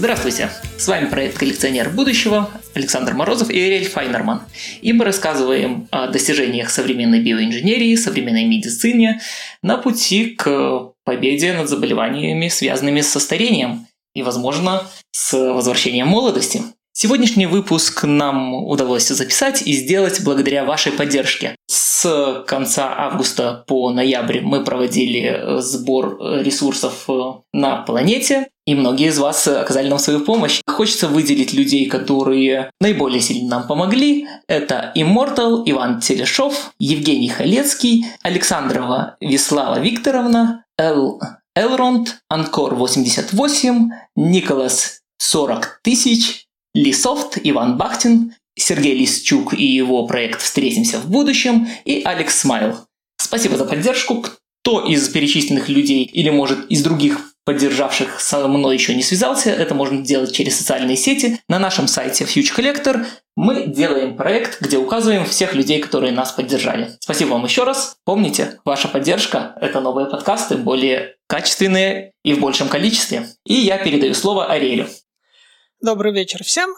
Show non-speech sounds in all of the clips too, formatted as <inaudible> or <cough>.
Здравствуйте! С вами проект «Коллекционер будущего» Александр Морозов и Эриэль Файнерман. И мы рассказываем о достижениях современной биоинженерии, современной медицине на пути к победе над заболеваниями, связанными со старением и, возможно, с возвращением молодости. Сегодняшний выпуск нам удалось записать и сделать благодаря вашей поддержке. С конца августа по ноябрь мы проводили сбор ресурсов на планете, и многие из вас оказали нам свою помощь. Хочется выделить людей, которые наиболее сильно нам помогли. Это Immortal, Иван Телешов, Евгений Халецкий, Александрова Веслава Викторовна, Эл Элронд, Анкор 88, Николас 40 тысяч, Лисофт, Иван Бахтин, Сергей Лисчук и его проект «Встретимся в будущем» и Алекс Смайл. Спасибо за поддержку. Кто из перечисленных людей или, может, из других поддержавших со мной еще не связался, это можно делать через социальные сети. На нашем сайте Future Collector мы делаем проект, где указываем всех людей, которые нас поддержали. Спасибо вам еще раз. Помните, ваша поддержка – это новые подкасты, более качественные и в большем количестве. И я передаю слово Ариэлю. Добрый вечер всем.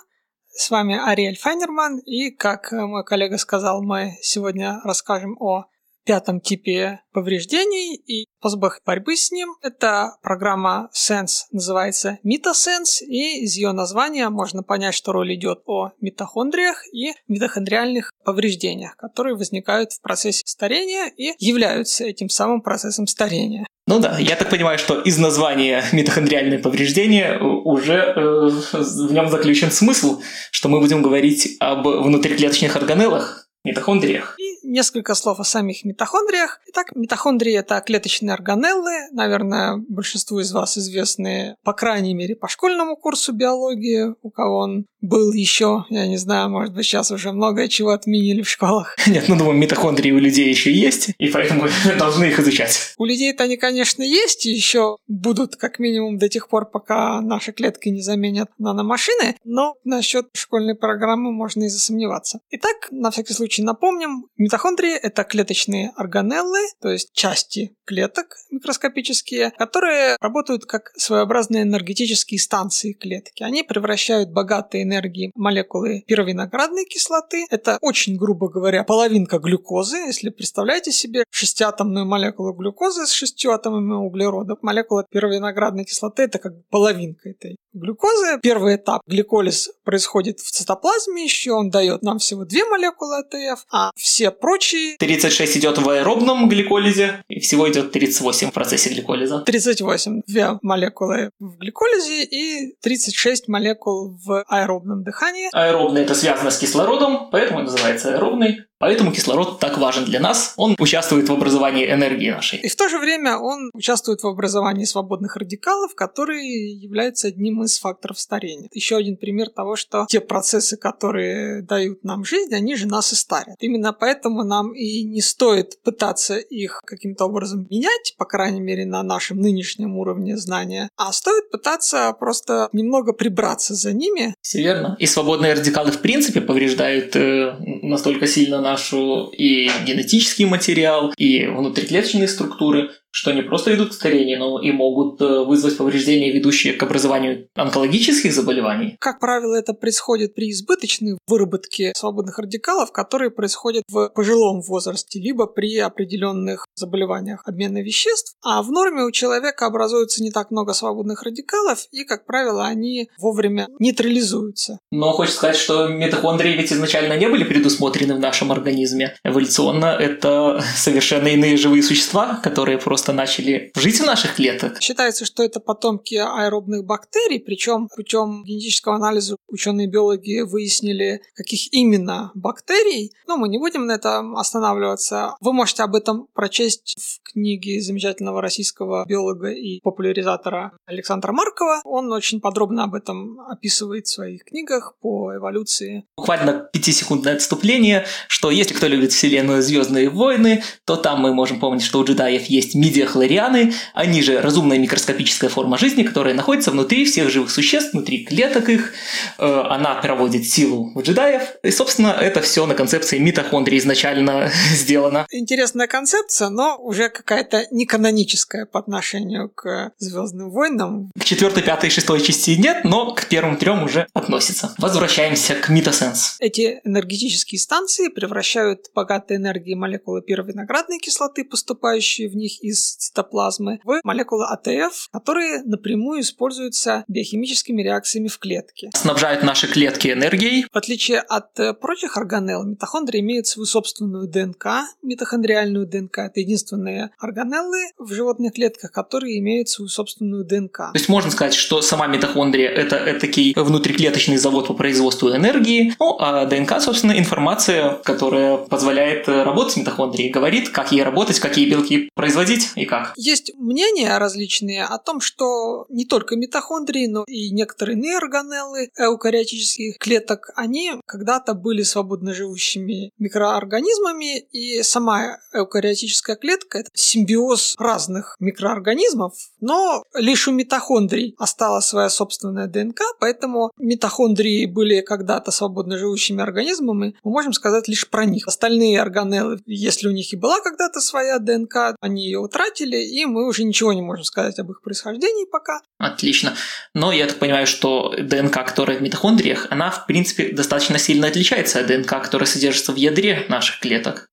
С вами Ариэль Файнерман, и, как мой коллега сказал, мы сегодня расскажем о пятом типе повреждений и способах борьбы с ним. Это программа Sense, называется MetaSense, и из ее названия можно понять, что роль идет о митохондриях и митохондриальных повреждениях, которые возникают в процессе старения и являются этим самым процессом старения. Ну да, я так понимаю, что из названия митохондриальное повреждение уже э, в нем заключен смысл, что мы будем говорить об внутриклеточных органеллах, митохондриях. И несколько слов о самих митохондриях. Итак, митохондрии – это клеточные органеллы, наверное, большинству из вас известны, по крайней мере, по школьному курсу биологии, у кого он был еще, я не знаю, может быть, сейчас уже многое чего отменили в школах. <laughs> Нет, ну, думаю, митохондрии у людей еще есть, и поэтому <laughs> должны их изучать. У людей-то они, конечно, есть, и еще будут как минимум до тех пор, пока наши клетки не заменят наномашины, но насчет школьной программы можно и засомневаться. Итак, на всякий случай напомним, митохондрии – это клеточные органеллы, то есть части клеток микроскопические, которые работают как своеобразные энергетические станции клетки. Они превращают богатые энергии молекулы первиноградной кислоты. Это очень, грубо говоря, половинка глюкозы. Если представляете себе шестиатомную молекулу глюкозы с шестью атомами углерода, молекула первиноградной кислоты это как половинка этой глюкозы. Первый этап гликолиз происходит в цитоплазме еще, он дает нам всего две молекулы АТФ, а все прочие... 36 идет в аэробном гликолизе, и всего идет 38 в процессе гликолиза. 38. Две молекулы в гликолизе и 36 молекул в аэробном дыхании. Аэробный это связано с кислородом, поэтому называется аэробный. Поэтому кислород так важен для нас. Он участвует в образовании энергии нашей. И в то же время он участвует в образовании свободных радикалов, которые являются одним из факторов старения. Еще один пример того, что те процессы, которые дают нам жизнь, они же нас и старят. Именно поэтому нам и не стоит пытаться их каким-то образом менять, по крайней мере, на нашем нынешнем уровне знания, а стоит пытаться просто немного прибраться за ними. Все верно. И свободные радикалы в принципе повреждают э, настолько сильно на нашу и генетический материал, и внутриклеточные структуры, что не просто идут к старению, но и могут э, вызвать повреждения, ведущие к образованию онкологических заболеваний. Как правило, это происходит при избыточной выработке свободных радикалов, которые происходят в пожилом возрасте, либо при определенных заболеваниях обмена веществ. А в норме у человека образуется не так много свободных радикалов, и, как правило, они вовремя нейтрализуются. Но хочется сказать, что митохондрии ведь изначально не были предусмотрены в нашем организме. Эволюционно это совершенно иные живые существа, которые просто просто начали жить в наших клетках. Считается, что это потомки аэробных бактерий, причем путем генетического анализа ученые-биологи выяснили, каких именно бактерий. Но мы не будем на этом останавливаться. Вы можете об этом прочесть в книге замечательного российского биолога и популяризатора Александра Маркова. Он очень подробно об этом описывает в своих книгах по эволюции. Буквально пятисекундное отступление, что если кто любит вселенную «Звездные войны», то там мы можем помнить, что у джедаев есть мидиахлорианы, они же разумная микроскопическая форма жизни, которая находится внутри всех живых существ, внутри клеток их. Э, она проводит силу в джедаев. И, собственно, это все на концепции митохондрии изначально <laughs> сделано. Интересная концепция, но уже какая-то неканоническая по отношению к Звездным войнам. К четвертой, пятой, шестой части нет, но к первым трем уже относится. Возвращаемся к Митосенс. Эти энергетические станции превращают богатые энергии молекулы первой виноградной кислоты, поступающие в них из цитоплазмы, в молекулы АТФ, которые напрямую используются биохимическими реакциями в клетке. Снабжают наши клетки энергией. В отличие от э, прочих органелл, митохондрии имеют свою собственную ДНК, митохондриальную ДНК. Это единственные органеллы в животных клетках, которые имеют свою собственную ДНК. То есть можно сказать, что сама митохондрия это, это такой внутриклеточный завод по производству энергии, ну а ДНК, собственно, информация, которая позволяет э, работать митохондрии, говорит, как ей работать, какие белки производить <laughs> и как. Есть мнения различные о том, что не только митохондрии, но и некоторые иные органеллы эукариотических клеток, они когда-то были свободно живущими микроорганизмами, и сама эукариотическая клетка – это симбиоз разных микроорганизмов, но лишь у митохондрий осталась своя собственная ДНК, поэтому митохондрии были когда-то свободно живущими организмами, мы можем сказать лишь про них. Остальные органеллы, если у них и была когда-то своя ДНК, они ее утратили, и мы уже ничего не можем сказать об их происхождении пока. Отлично. Но я так понимаю, что ДНК, которая в митохондриях, она, в принципе, достаточно сильно отличается от ДНК, которая содержится в ядре наших клеток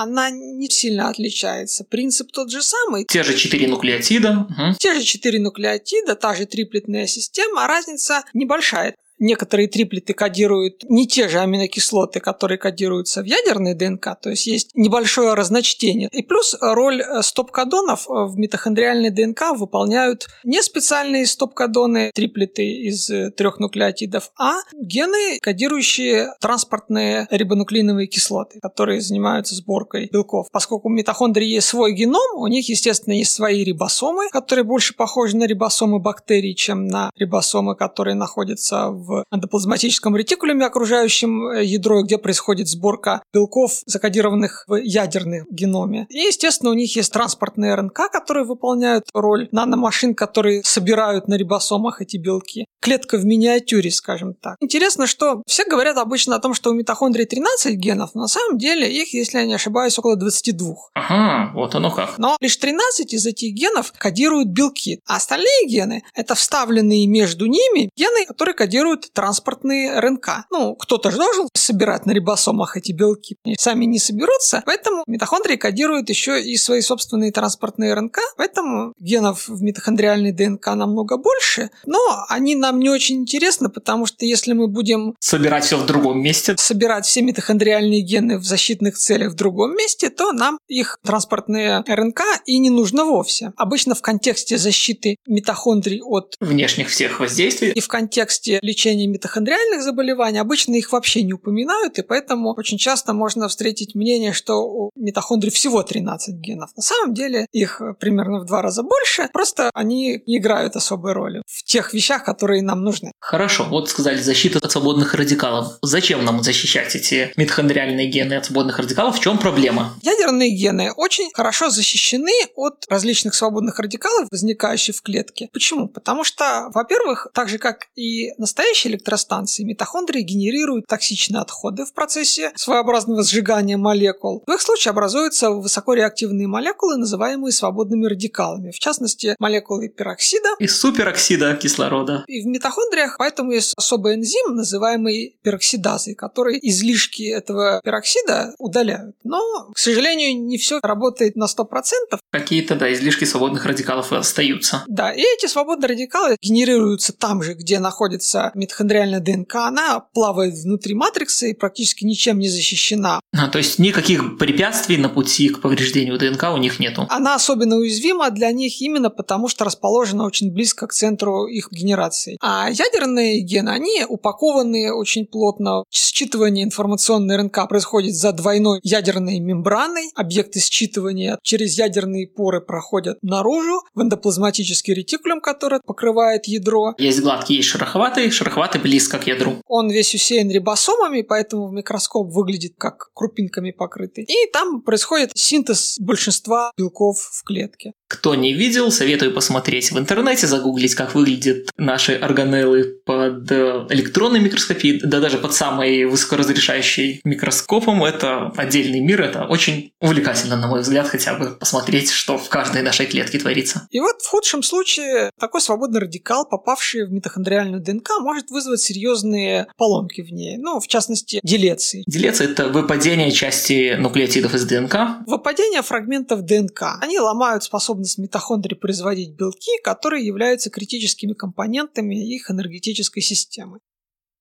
она не сильно отличается. Принцип тот же самый. Те же четыре нуклеотида. Угу. Те же четыре нуклеотида, та же триплетная система, а разница небольшая некоторые триплеты кодируют не те же аминокислоты, которые кодируются в ядерной ДНК, то есть есть небольшое разночтение. И плюс роль э, стоп-кодонов э, в митохондриальной ДНК выполняют не специальные стоп-кодоны, триплеты из э, трех нуклеотидов, а гены, кодирующие транспортные рибонуклеиновые кислоты, которые занимаются сборкой белков. Поскольку у митохондрии есть свой геном, у них, естественно, есть свои рибосомы, которые больше похожи на рибосомы бактерий, чем на рибосомы, которые находятся в в эндоплазматическом ретикулюме, окружающем э, ядро, где происходит сборка белков, закодированных в ядерном геноме. И, естественно, у них есть транспортные РНК, которые выполняют роль наномашин, которые собирают на рибосомах эти белки. Клетка в миниатюре, скажем так. Интересно, что все говорят обычно о том, что у митохондрий 13 генов, но на самом деле их, если я не ошибаюсь, около 22. Ага, вот оно как. Но лишь 13 из этих генов кодируют белки, а остальные гены – это вставленные между ними гены, которые кодируют существуют транспортные РНК. Ну, кто-то же должен собирать на рибосомах эти белки. Они сами не соберутся, поэтому митохондрии кодируют еще и свои собственные транспортные РНК, поэтому генов в митохондриальной ДНК намного больше, но они нам не очень интересны, потому что если мы будем... Собирать все в другом месте. Собирать все митохондриальные гены в защитных целях в другом месте, то нам их транспортные РНК и не нужно вовсе. Обычно в контексте защиты митохондрий от... Внешних всех воздействий. И в контексте лечения лечении митохондриальных заболеваний обычно их вообще не упоминают, и поэтому очень часто можно встретить мнение, что у митохондрий всего 13 генов. На самом деле их примерно в два раза больше, просто они не играют особой роли в тех вещах, которые нам нужны. Хорошо, вот сказали защита от свободных радикалов. Зачем нам защищать эти митохондриальные гены от свободных радикалов? В чем проблема? Ядерные гены очень хорошо защищены от различных свободных радикалов, возникающих в клетке. Почему? Потому что, во-первых, так же как и настоящие настоящей электростанции митохондрии генерируют токсичные отходы в процессе своеобразного сжигания молекул. В их случае образуются высокореактивные молекулы, называемые свободными радикалами, в частности, молекулы пероксида и супероксида кислорода. И в митохондриях поэтому есть особый энзим, называемый пероксидазой, который излишки этого пероксида удаляют. Но, к сожалению, не все работает на 100%. Какие-то, да, излишки свободных радикалов остаются. Да, и эти свободные радикалы генерируются там же, где находится митохондриальная ДНК, она плавает внутри матрикса и практически ничем не защищена. А, то есть никаких препятствий на пути к повреждению ДНК у них нету? Она особенно уязвима для них именно потому, что расположена очень близко к центру их генерации. А ядерные гены, они упакованы очень плотно. Считывание информационной РНК происходит за двойной ядерной мембраной. Объекты считывания через ядерные поры проходят наружу в эндоплазматический ретикулум, который покрывает ядро. Есть гладкий, есть шероховатый. Шероховатый шероховатый близко к ядру. Он весь усеян рибосомами, поэтому в микроскоп выглядит как крупинками покрытый. И там происходит синтез большинства белков в клетке. Кто не видел, советую посмотреть в интернете, загуглить, как выглядят наши органеллы под э, электронной микроскопией, да даже под самой высокоразрешающей микроскопом. Это отдельный мир, это очень увлекательно, на мой взгляд, хотя бы посмотреть, что в каждой нашей клетке творится. И вот в худшем случае такой свободный радикал, попавший в митохондриальную ДНК, может вызвать серьезные поломки в ней, ну, в частности, делеции. Делеция – это выпадение части нуклеотидов из ДНК. Выпадение фрагментов ДНК. Они ломают способность способность митохондрий производить белки, которые являются критическими компонентами их энергетической системы.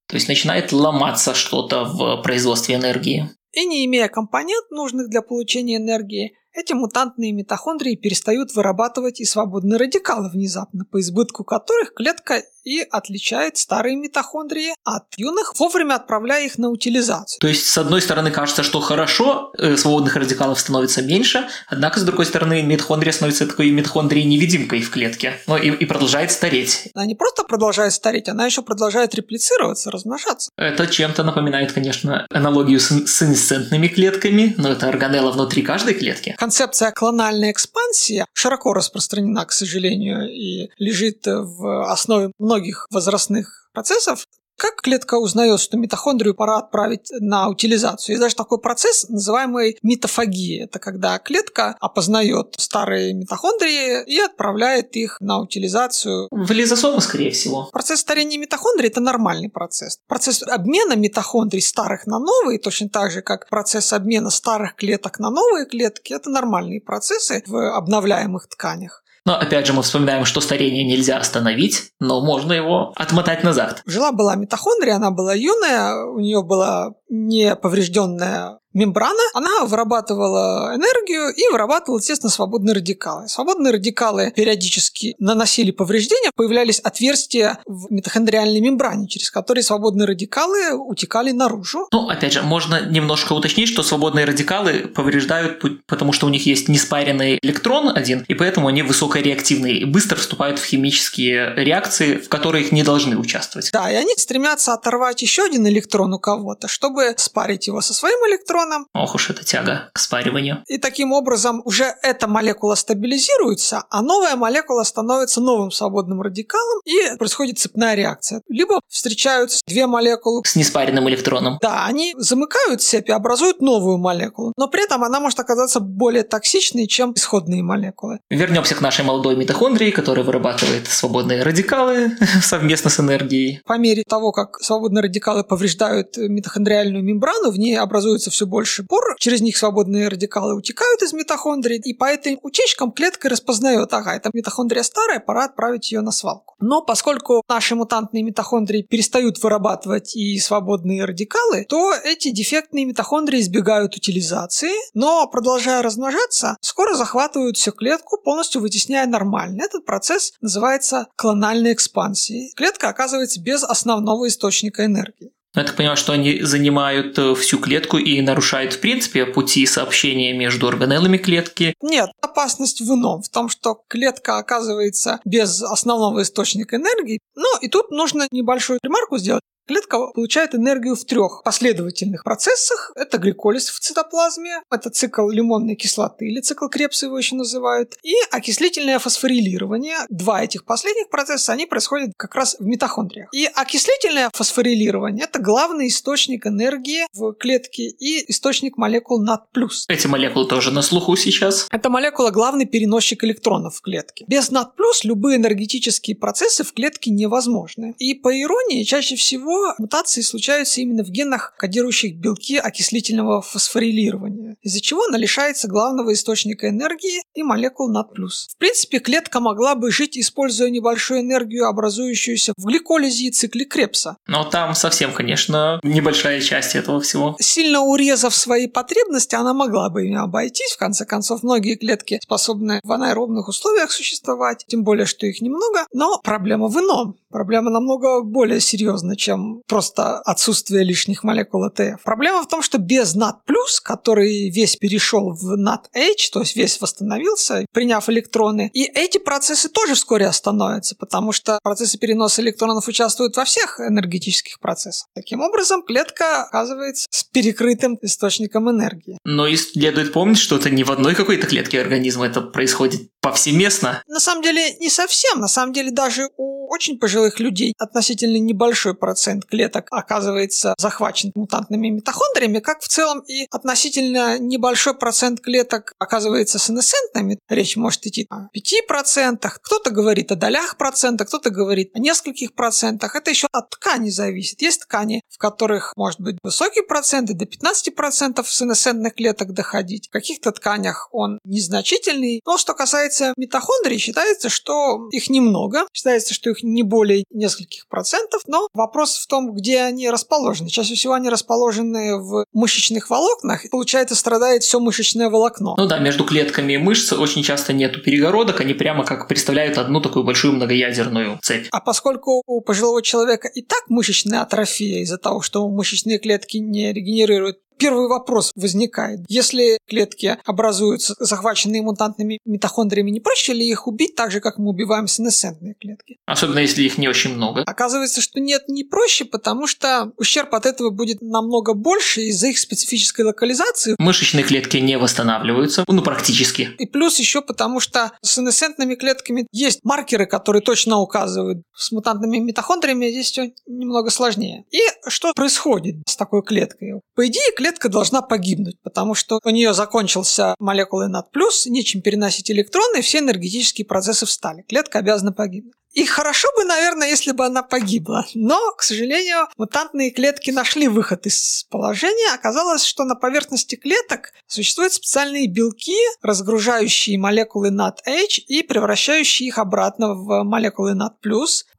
То есть начинает ломаться что-то в производстве энергии. И не имея компонент, нужных для получения энергии, эти мутантные митохондрии перестают вырабатывать и свободные радикалы внезапно, по избытку которых клетка и отличает старые митохондрии от юных, вовремя отправляя их на утилизацию. То есть, с одной стороны, кажется, что хорошо, э, свободных радикалов становится меньше, однако, с другой стороны, митохондрия становится такой митохондрией-невидимкой в клетке ну, и, и продолжает стареть. Она не просто продолжает стареть, она еще продолжает реплицироваться, размножаться. Это чем-то напоминает, конечно, аналогию с, с инсцентными клетками, но это органелла внутри каждой клетки. Концепция клональной экспансии широко распространена, к сожалению, и лежит в основе многих возрастных процессов, как клетка узнает, что митохондрию пора отправить на утилизацию? Есть даже такой процесс, называемый митофагией. Это когда клетка опознает старые митохондрии и отправляет их на утилизацию. В лизосомы, скорее всего. Процесс старения митохондрий – это нормальный процесс. Процесс обмена митохондрий старых на новые, точно так же, как процесс обмена старых клеток на новые клетки – это нормальные процессы в обновляемых тканях. Но опять же мы вспоминаем, что старение нельзя остановить, но можно его отмотать назад. Жила-была митохондрия, она была юная, у нее была неповрежденная мембрана, она вырабатывала энергию и вырабатывала, естественно, свободные радикалы. Свободные радикалы периодически наносили повреждения, появлялись отверстия в митохондриальной мембране, через которые свободные радикалы утекали наружу. Ну, опять же, можно немножко уточнить, что свободные радикалы повреждают, потому что у них есть неспаренный электрон один, и поэтому они высокореактивные и быстро вступают в химические реакции, в которых не должны участвовать. Да, и они стремятся оторвать еще один электрон у кого-то, чтобы спарить его со своим электроном, электроном. Ох уж эта тяга к спариванию. И таким образом уже эта молекула стабилизируется, а новая молекула становится новым свободным радикалом, и происходит цепная реакция. Либо встречаются две молекулы с неспаренным электроном. Да, они замыкают цепь и образуют новую молекулу, но при этом она может оказаться более токсичной, чем исходные молекулы. Вернемся к нашей молодой митохондрии, которая вырабатывает свободные радикалы <laughs> совместно с энергией. По мере того, как свободные радикалы повреждают митохондриальную мембрану, в ней образуется все больше пор, через них свободные радикалы утекают из митохондрии, и по этим утечкам клетка распознает, ага, эта митохондрия старая, пора отправить ее на свалку. Но поскольку наши мутантные митохондрии перестают вырабатывать и свободные радикалы, то эти дефектные митохондрии избегают утилизации, но продолжая размножаться, скоро захватывают всю клетку, полностью вытесняя нормально. Этот процесс называется клональной экспансией. Клетка оказывается без основного источника энергии. Я так понимаю, что они занимают э, всю клетку и нарушают, в принципе, пути сообщения между органеллами клетки. Нет, опасность в ином, в том, что клетка оказывается без основного источника энергии. Ну, и тут нужно небольшую ремарку сделать. Клетка получает энергию в трех последовательных процессах. Это гликолиз в цитоплазме, это цикл лимонной кислоты или цикл Крепса его еще называют, и окислительное фосфорилирование. Два этих последних процесса, они происходят как раз в митохондриях. И окислительное фосфорилирование – это главный источник энергии в клетке и источник молекул NAD+. Эти молекулы тоже на слуху сейчас. Эта молекула – главный переносчик электронов в клетке. Без NAD+, любые энергетические процессы в клетке невозможны. И по иронии, чаще всего мутации случаются именно в генах, кодирующих белки окислительного фосфорилирования, из-за чего она лишается главного источника энергии и молекул NAD+. В принципе, клетка могла бы жить, используя небольшую энергию, образующуюся в гликолизе и цикле Крепса. Но там совсем, конечно, небольшая часть этого всего. Сильно урезав свои потребности, она могла бы ими обойтись. В конце концов, многие клетки способны в анаэробных условиях существовать, тем более, что их немного. Но проблема в ином. Проблема намного более серьезна, чем просто отсутствие лишних молекул АТФ. Проблема в том, что без NAT+, который весь перешел в NAT-H, то есть весь восстановился, приняв электроны, и эти процессы тоже вскоре остановятся, потому что процессы переноса электронов участвуют во всех энергетических процессах. Таким образом, клетка оказывается с перекрытым источником энергии. Но и следует помнить, что это не в одной какой-то клетке организма это происходит повсеместно. На самом деле не совсем. На самом деле даже у очень пожилых людей относительно небольшой процент клеток оказывается захвачен мутантными митохондриями, как в целом и относительно небольшой процент клеток оказывается сенесцентными. Речь может идти о 5%, кто-то говорит о долях процента, кто-то говорит о нескольких процентах. Это еще от ткани зависит. Есть ткани, в которых может быть высокий процент, и до 15% сенесцентных клеток доходить. В каких-то тканях он незначительный. Но что касается митохондрий, считается, что их немного. Считается, что их не более нескольких процентов. Но вопрос в том, где они расположены. Чаще всего они расположены в мышечных волокнах. И, получается, страдает все мышечное волокно. Ну да, между клетками мышц очень часто нету перегородок. Они прямо как представляют одну такую большую многоядерную цепь. А поскольку у пожилого человека и так мышечная атрофия из-за того, что мышечные клетки не регенерируют Первый вопрос возникает. Если клетки образуются захваченные мутантными митохондриями, не проще ли их убить так же, как мы убиваем сенесцентные клетки? Особенно если их не очень много. Оказывается, что нет, не проще, потому что ущерб от этого будет намного больше из-за их специфической локализации. Мышечные клетки не восстанавливаются, ну практически. И плюс еще потому, что с сенесцентными клетками есть маркеры, которые точно указывают. С мутантными митохондриями здесь все немного сложнее. И что происходит с такой клеткой? По идее, клетка клетка должна погибнуть, потому что у нее закончился молекулы NAD+, нечем переносить электроны, и все энергетические процессы встали. Клетка обязана погибнуть. И хорошо бы, наверное, если бы она погибла. Но, к сожалению, мутантные клетки нашли выход из положения. Оказалось, что на поверхности клеток существуют специальные белки, разгружающие молекулы NAD-H и превращающие их обратно в молекулы NAD+,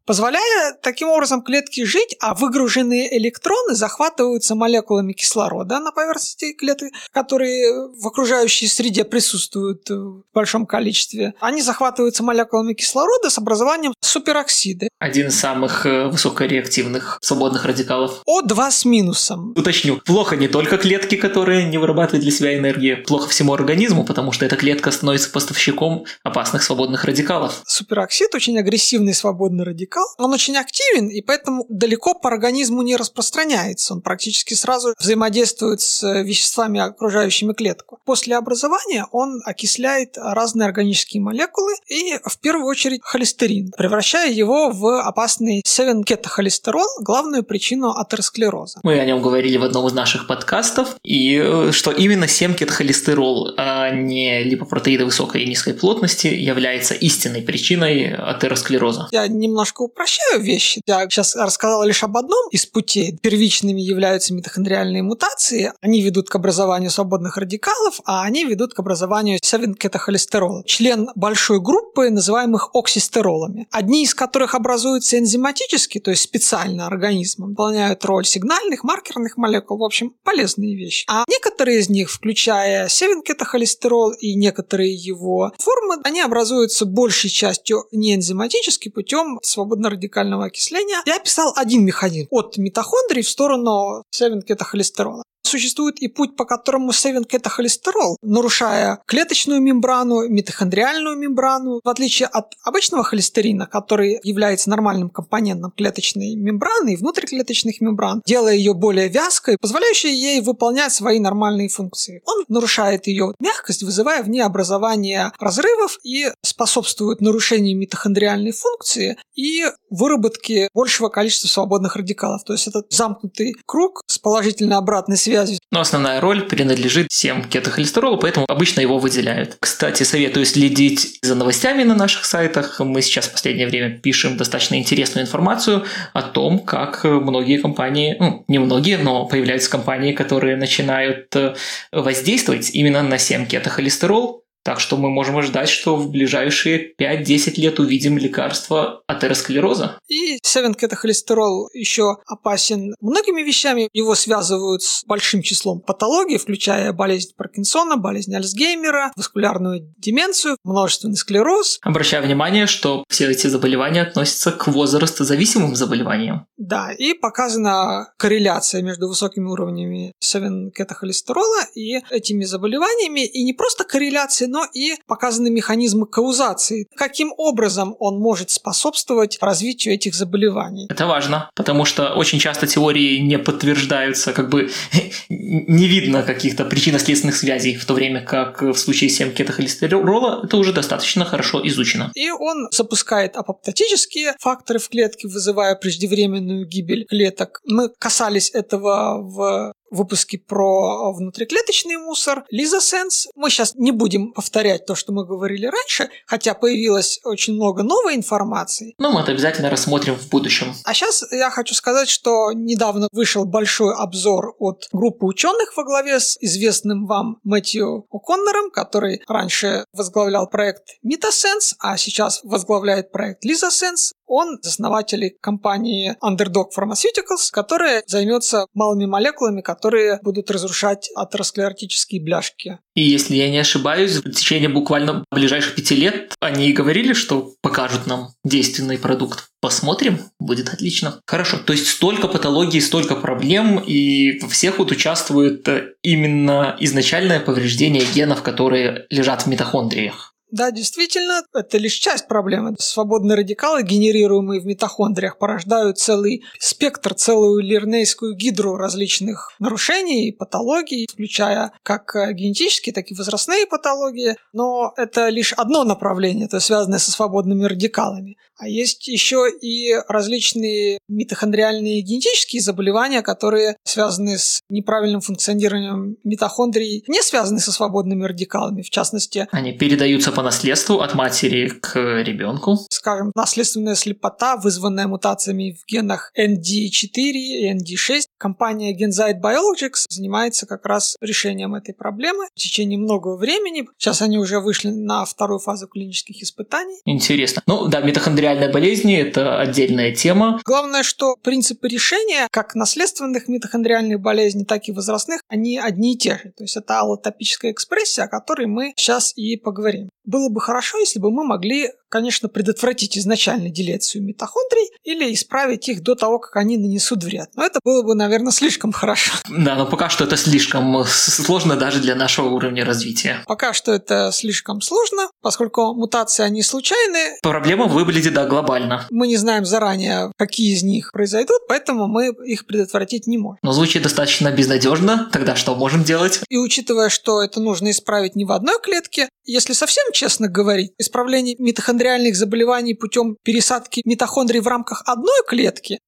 позволяя таким образом клетке жить, а выгруженные электроны захватываются молекулами кислорода на поверхности клетки, которые в окружающей среде присутствуют в большом количестве. Они захватываются молекулами кислорода с образованием супероксиды. Один из самых э, высокореактивных свободных радикалов. О2 с минусом. Уточню, плохо не только клетки, которые не вырабатывают для себя энергию, плохо всему организму, потому что эта клетка становится поставщиком опасных свободных радикалов. Супероксид очень агрессивный свободный радикал, радикал, он очень активен, и поэтому далеко по организму не распространяется. Он практически сразу взаимодействует с веществами, окружающими клетку. После образования он окисляет разные органические молекулы и, в первую очередь, холестерин, превращая его в опасный 7-кетохолестерол, главную причину атеросклероза. Мы о нем говорили в одном из наших подкастов, и э, что именно 7-кетохолестерол, а не липопротеиды высокой и низкой плотности, является истинной причиной атеросклероза. Я немножко упрощаю вещи. Я сейчас рассказал лишь об одном из путей. Первичными являются митохондриальные мутации. Они ведут к образованию свободных радикалов, а они ведут к образованию 7-кетохолестерола. Член большой группы, называемых оксистеролами. Одни из которых образуются энзиматически, то есть специально организмом, выполняют роль сигнальных, маркерных молекул, в общем, полезные вещи. А некоторые из них, включая 7-кетохолестерол и некоторые его формы, они образуются большей частью не энзиматически путем свободного свободно-радикального окисления, я описал один механизм от митохондрий в сторону 7-кетохолестерола. Существует и путь, по которому 7-кетохолестерол, нарушая клеточную мембрану, митохондриальную мембрану, в отличие от обычного холестерина, который является нормальным компонентом клеточной мембраны и внутриклеточных мембран, делая ее более вязкой, позволяющей ей выполнять свои нормальные функции. Он нарушает ее мягкость, вызывая в ней образование разрывов и способствует нарушению митохондриальной функции и выработке большего количества свободных радикалов. То есть это замкнутый круг с положительной обратной связью связи. Но основная роль принадлежит всем кетохолестеролу, поэтому обычно его выделяют. Кстати, советую следить за новостями на наших сайтах. Мы сейчас в последнее время пишем достаточно интересную информацию о том, как многие компании, ну, не многие, но появляются компании, которые начинают э, воздействовать именно на 7 кетохолестерол, Так что мы можем ждать, что в ближайшие 5-10 лет увидим лекарство атеросклероза. И 7-кетохолестерол еще опасен многими вещами. Его связывают с большим числом патологий, включая болезнь Паркинсона, болезнь Альцгеймера, васкулярную деменцию, множественный склероз. Обращаю внимание, что все эти заболевания относятся к возрастозависимым заболеваниям. Да, и показана корреляция между высокими уровнями 7-кетохолестерола и этими заболеваниями. И не просто корреляция, но и показаны механизмы каузации. Каким образом он может способствовать развитию этих заболеваний. Это важно, потому что очень часто теории не подтверждаются, как бы <laughs> не видно каких-то причинно-следственных связей, в то время как в случае 7-кетохолестерола это уже достаточно хорошо изучено. И он запускает апоптотические факторы в клетке, вызывая преждевременную гибель клеток. Мы касались этого в выпуске про внутриклеточный мусор, Лизосенс. Мы сейчас не будем повторять то, что мы говорили раньше, хотя появилось очень много новой информации. Но мы это обязательно рассмотрим в будущем. А сейчас я хочу сказать, что недавно вышел большой обзор от группы ученых во главе с известным вам Мэтью О'Коннором, который раньше возглавлял проект Metasense, а сейчас возглавляет проект Lizasense. Он основатель компании Underdog Pharmaceuticals, которая займется малыми молекулами, которые будут разрушать атеросклеротические бляшки. И если я не ошибаюсь, в течение буквально ближайших пяти лет они говорили, что покажут нам действенный продукт. Посмотрим, будет отлично. Хорошо, то есть столько патологий, столько проблем, и во всех вот участвует именно изначальное повреждение генов, которые лежат в митохондриях. Да, действительно, это лишь часть проблемы. Свободные радикалы, генерируемые в митохондриях, порождают целый спектр, целую лирнейскую гидру различных нарушений и патологий, включая как генетические, так и возрастные патологии. Но это лишь одно направление, то связанное со свободными радикалами. А есть еще и различные митохондриальные генетические заболевания, которые связаны с неправильным функционированием митохондрий, не связаны со свободными радикалами. В частности, они передаются по наследству от матери к ребенку. Скажем, наследственная слепота, вызванная мутациями в генах ND4 и ND6. Компания Genzyte Biologics занимается как раз решением этой проблемы в течение многого времени. Сейчас они уже вышли на вторую фазу клинических испытаний. Интересно. Ну да, митохондриальные митохондриальной болезни – это отдельная тема. Главное, что принципы решения как наследственных митохондриальных болезней, так и возрастных, они одни и те же. То есть это аллотопическая экспрессия, о которой мы сейчас и поговорим. Было бы хорошо, если бы мы могли конечно, предотвратить изначально делецию митохондрий или исправить их до того, как они нанесут вред. Но это было бы, наверное, слишком хорошо. Да, но пока что это слишком сложно даже для нашего уровня развития. Пока что это слишком сложно, поскольку мутации, они случайные. Проблема выглядит, да, глобально. Мы не знаем заранее, какие из них произойдут, поэтому мы их предотвратить не можем. Но звучит достаточно безнадежно. Тогда что можем делать? И учитывая, что это нужно исправить не в одной клетке, если совсем честно говорить, исправление митохондриальных заболеваний путем пересадки митохондрий в рамках одной клетки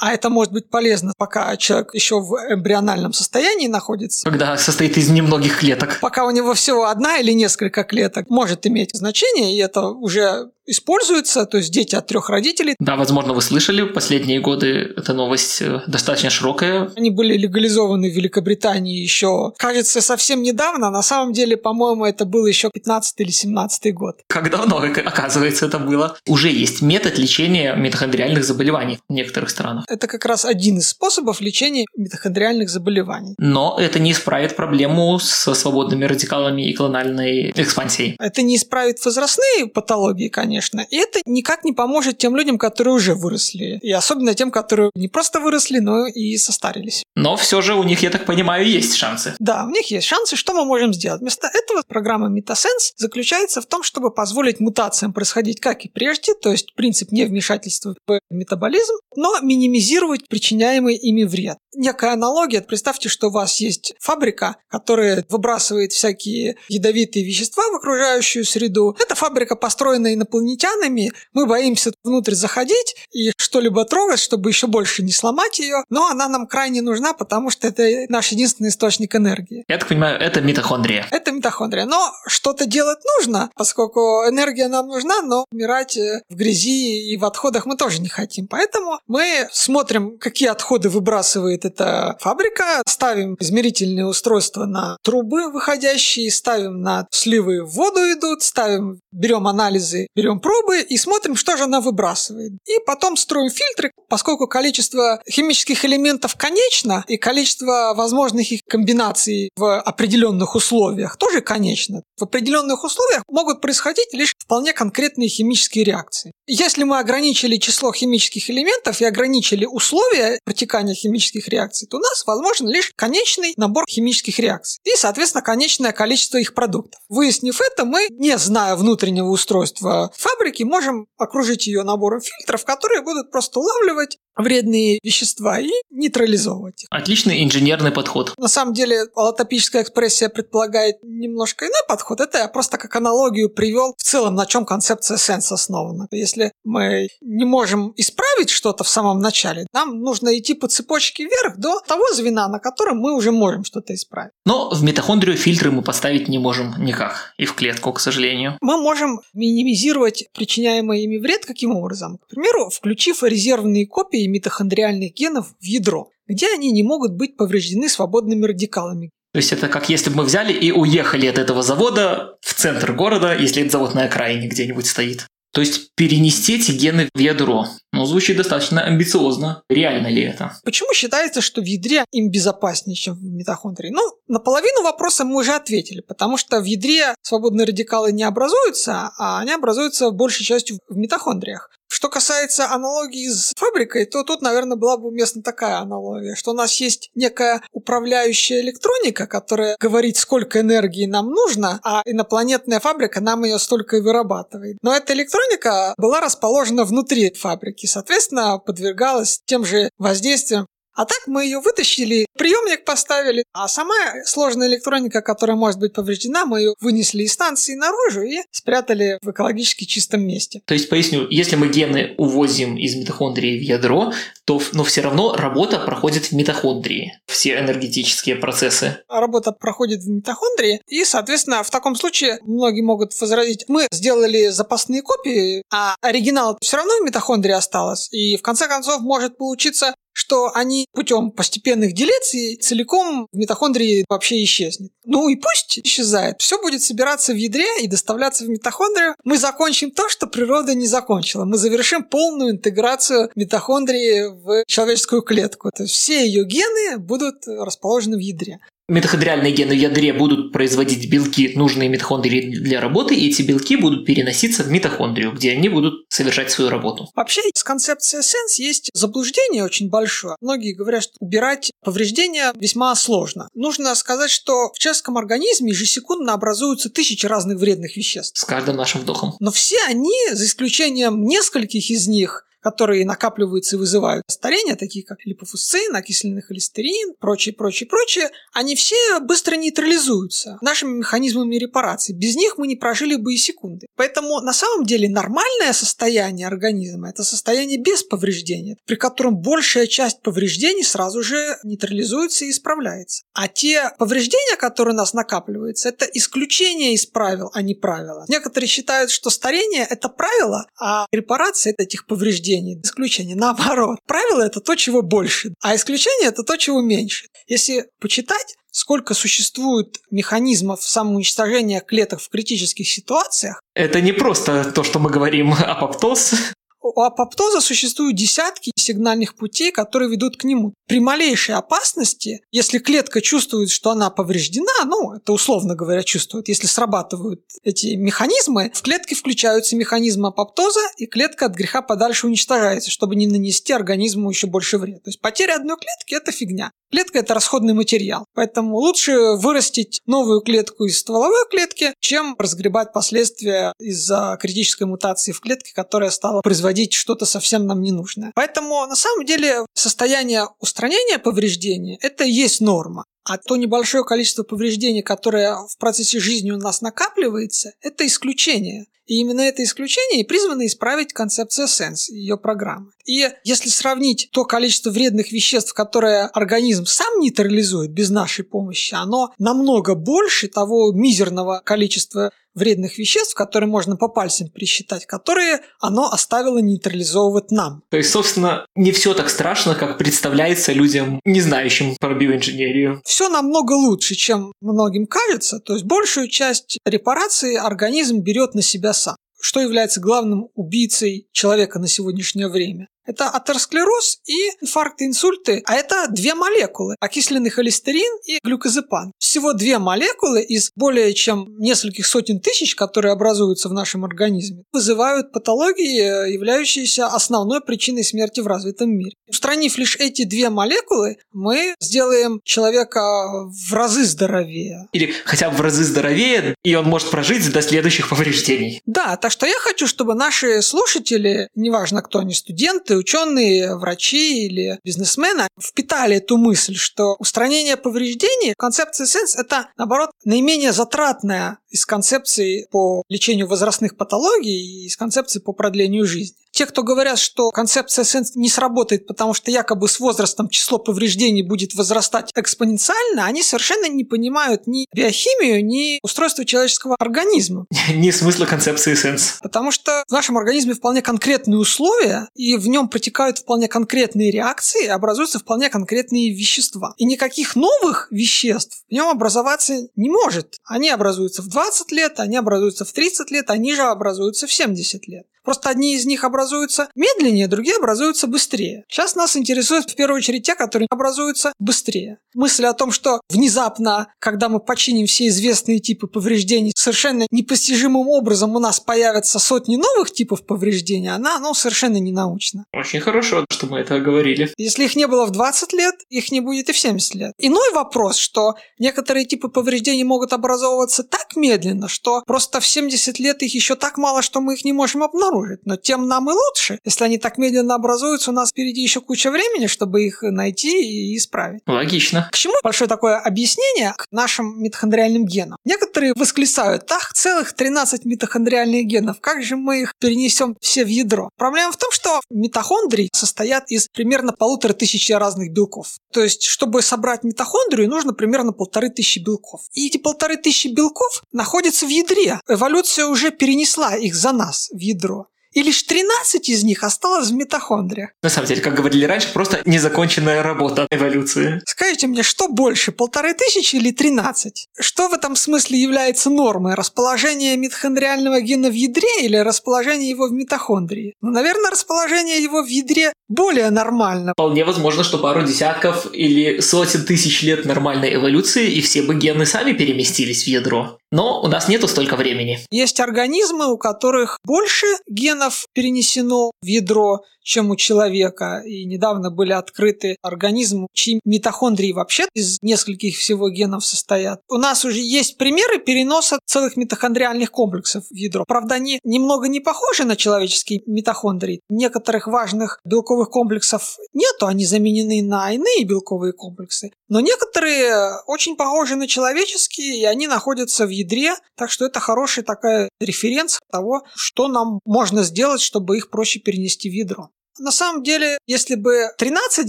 а это может быть полезно, пока человек еще в эмбриональном состоянии находится. Когда состоит из немногих клеток. Пока у него всего одна или несколько клеток, может иметь значение, и это уже используется, то есть дети от трех родителей. Да, возможно, вы слышали, в последние годы эта новость э, достаточно широкая. Они были легализованы в Великобритании еще, кажется, совсем недавно. На самом деле, по-моему, это был еще 15 или 17 год. Как давно, оказывается, это было? Уже есть метод лечения митохондриальных заболеваний в некоторых странах. Это как раз один из способов лечения митохондриальных заболеваний. Но это не исправит проблему со свободными радикалами и клональной экспансией. Это не исправит возрастные патологии, конечно, конечно. И это никак не поможет тем людям, которые уже выросли. И особенно тем, которые не просто выросли, но и состарились. Но все же у них, я так понимаю, есть шансы. Да, у них есть шансы. Что мы можем сделать? Вместо этого программа Metasense заключается в том, чтобы позволить мутациям происходить как и прежде, то есть принцип невмешательства в метаболизм, но минимизировать причиняемый ими вред. Некая аналогия. Представьте, что у вас есть фабрика, которая выбрасывает всякие ядовитые вещества в окружающую среду. Эта фабрика построена инопланетянами инопланетянами, мы боимся внутрь заходить и что-либо трогать, чтобы еще больше не сломать ее, но она нам крайне нужна, потому что это наш единственный источник энергии. Я так понимаю, это митохондрия. Это митохондрия. Но что-то делать нужно, поскольку энергия нам нужна, но умирать э, в грязи и в отходах мы тоже не хотим. Поэтому мы смотрим, какие отходы выбрасывает эта фабрика, ставим измерительные устройства на трубы выходящие, ставим на сливы в воду идут, ставим, берем анализы, берем пробы и смотрим, что же она выбрасывает. И потом строим фильтры, поскольку количество химических элементов конечно, и количество возможных их комбинаций в определенных условиях тоже конечно. В определенных условиях могут происходить лишь вполне конкретные химические реакции. Если мы ограничили число химических элементов и ограничили условия протекания химических реакций, то у нас возможен лишь конечный набор химических реакций и, соответственно, конечное количество их продуктов. Выяснив это, мы, не зная внутреннего устройства фабрики, можем окружить ее набором фильтров, которые будут просто улавливать вредные вещества и нейтрализовывать их. Отличный инженерный подход. На самом деле, аллотопическая экспрессия предполагает немножко иной подход. Это я просто как аналогию привел в целом, на чем концепция сенс основана. Если мы не можем исправить что-то в самом начале, нам нужно идти по цепочке вверх до того звена, на котором мы уже можем что-то исправить. Но в митохондрию фильтры мы поставить не можем никак. И в клетку, к сожалению. Мы можем минимизировать причиняемый ими вред каким образом? К примеру, включив резервные копии митохондриальных генов в ядро, где они не могут быть повреждены свободными радикалами. То есть это как если бы мы взяли и уехали от этого завода в центр города, если этот завод на окраине где-нибудь стоит. То есть перенести эти гены в ядро. Ну, звучит достаточно амбициозно. Реально ли это? Почему считается, что в ядре им безопаснее, чем в митохондрии? Ну, на половину вопроса мы уже ответили, потому что в ядре свободные радикалы не образуются, а они образуются большей частью в митохондриях. Что касается аналогии с фабрикой, то тут, наверное, была бы уместна такая аналогия, что у нас есть некая управляющая электроника, которая говорит, сколько энергии нам нужно, а инопланетная фабрика нам ее столько и вырабатывает. Но эта электроника была расположена внутри фабрики, соответственно, подвергалась тем же воздействиям а так мы ее вытащили, приемник поставили, а сама сложная электроника, которая может быть повреждена, мы ее вынесли из станции наружу и спрятали в экологически чистом месте. То есть, поясню, если мы гены увозим из митохондрии в ядро, то но все равно работа проходит в митохондрии, все энергетические процессы. Работа проходит в митохондрии, и, соответственно, в таком случае многие могут возразить, мы сделали запасные копии, а оригинал все равно в митохондрии осталось, и в конце концов может получиться что они путем постепенных деляций целиком в митохондрии вообще исчезнет. Ну и пусть исчезает. Все будет собираться в ядре и доставляться в митохондрию. Мы закончим то, что природа не закончила. Мы завершим полную интеграцию митохондрии в человеческую клетку. То есть все ее гены будут расположены в ядре митохондриальные гены в ядре будут производить белки, нужные митохондрии для работы, и эти белки будут переноситься в митохондрию, где они будут совершать свою работу. Вообще, с концепцией сенс есть заблуждение очень большое. Многие говорят, что убирать повреждения весьма сложно. Нужно сказать, что в человеческом организме ежесекундно образуются тысячи разных вредных веществ. С каждым нашим вдохом. Но все они, за исключением нескольких из них, которые накапливаются и вызывают старение, такие как липофусцин, окисленный холестерин, прочее, прочее, прочее, они все быстро нейтрализуются нашими механизмами репарации. Без них мы не прожили бы и секунды. Поэтому на самом деле нормальное состояние организма – это состояние без повреждения, при котором большая часть повреждений сразу же нейтрализуется и исправляется. А те повреждения, которые у нас накапливаются, это исключение из правил, а не правила. Некоторые считают, что старение – это правило, а репарация – это этих повреждений исключение. Исключение наоборот. Правило это то, чего больше, а исключение это то, чего меньше. Если почитать, сколько существует механизмов самоуничтожения клеток в критических ситуациях. Это не просто то, что мы говорим <laughs> апоптоз. У апоптоза существуют десятки сигнальных путей, которые ведут к нему. При малейшей опасности, если клетка чувствует, что она повреждена, ну, это условно говоря чувствует, если срабатывают эти механизмы, в клетке включаются механизмы апоптоза, и клетка от греха подальше уничтожается, чтобы не нанести организму еще больше вреда. То есть потеря одной клетки – это фигня. Клетка – это расходный материал, поэтому лучше вырастить новую клетку из стволовой клетки, чем разгребать последствия из-за критической мутации в клетке, которая стала производить что-то совсем нам ненужное. Поэтому на самом деле состояние устранения повреждения – это и есть норма. А то небольшое количество повреждений, которое в процессе жизни у нас накапливается, это исключение. И именно это исключение и призвано исправить концепция Sense, ее программы. И если сравнить то количество вредных веществ, которые организм сам нейтрализует без нашей помощи, оно намного больше того мизерного количества вредных веществ, которые можно по пальцам пересчитать, которые оно оставило нейтрализовывать нам. То есть, собственно, не все так страшно, как представляется людям, не знающим про биоинженерию. Все намного лучше, чем многим кажется. То есть большую часть репарации организм берет на себя сам. Что является главным убийцей человека на сегодняшнее время? Это атеросклероз и инфаркты, инсульты. А это две молекулы – окисленный холестерин и глюкозепан. Всего две молекулы из более чем нескольких сотен тысяч, которые образуются в нашем организме, вызывают патологии, являющиеся основной причиной смерти в развитом мире. Устранив лишь эти две молекулы, мы сделаем человека в разы здоровее. Или хотя бы в разы здоровее, и он может прожить до следующих повреждений. Да, так что я хочу, чтобы наши слушатели, неважно кто они, студенты, ученые, врачи или бизнесмены впитали эту мысль, что устранение повреждений, концепция сенс, это, наоборот, наименее затратная из концепций по лечению возрастных патологий и из концепций по продлению жизни. Те, кто говорят, что концепция сенс не сработает, потому что якобы с возрастом число повреждений будет возрастать экспоненциально, они совершенно не понимают ни биохимию, ни устройство человеческого организма. <laughs> Ни смысла концепции сенс. Потому что в нашем организме вполне конкретные условия, и в нем протекают вполне конкретные реакции, образуются вполне конкретные вещества. И никаких новых веществ в нем образоваться не может. Они образуются в 20 лет, они образуются в 30 лет, они же образуются в 70 лет. Просто одни из них образуются медленнее, другие образуются быстрее. Сейчас нас интересуют в первую очередь те, которые образуются быстрее. Мысль о том, что внезапно, когда мы починим все известные типы повреждений, совершенно непостижимым образом у нас появятся сотни новых типов повреждений, она ну, совершенно не научна. Очень хорошо, что мы это говорили. Если их не было в 20 лет, их не будет и в 70 лет. Иной вопрос, что некоторые типы повреждений могут образовываться так медленно, что просто в 70 лет их еще так мало, что мы их не можем обнаружить обнаружить. Но тем нам и лучше. Если они так медленно образуются, у нас впереди еще куча времени, чтобы их найти и исправить. Логично. К чему большое такое объяснение к нашим митохондриальным генам? Некоторые восклицают, ах, целых 13 митохондриальных генов, как же мы их перенесем все в ядро? Проблема в том, что митохондрии состоят из примерно полутора тысячи разных белков. То есть, чтобы собрать митохондрию, нужно примерно полторы тысячи белков. И эти полторы тысячи белков находятся в ядре. Эволюция уже перенесла их за нас в ядро и лишь 13 из них осталось в митохондриях. На самом деле, как говорили раньше, просто незаконченная работа эволюции. Скажите мне, что больше, полторы тысячи или 13? Что в этом смысле является нормой? Расположение митохондриального гена в ядре или расположение его в митохондрии? Ну, наверное, расположение его в ядре более нормально. Вполне возможно, что пару десятков или сотен тысяч лет нормальной эволюции, и все бы гены сами переместились в ядро. Но у нас нету столько времени. Есть организмы, у которых больше генов перенесено в ядро, чем у человека. И недавно были открыты организмы, чьи митохондрии вообще из нескольких всего генов состоят. У нас уже есть примеры переноса целых митохондриальных комплексов в ядро. Правда, они немного не похожи на человеческие митохондрии. Некоторых важных белковых комплексов нету, они заменены на иные белковые комплексы. Но некоторые очень похожи на человеческие, и они находятся в ядре, так что это хороший такая референс того, что нам можно сделать, чтобы их проще перенести в ядро. На самом деле, если бы 13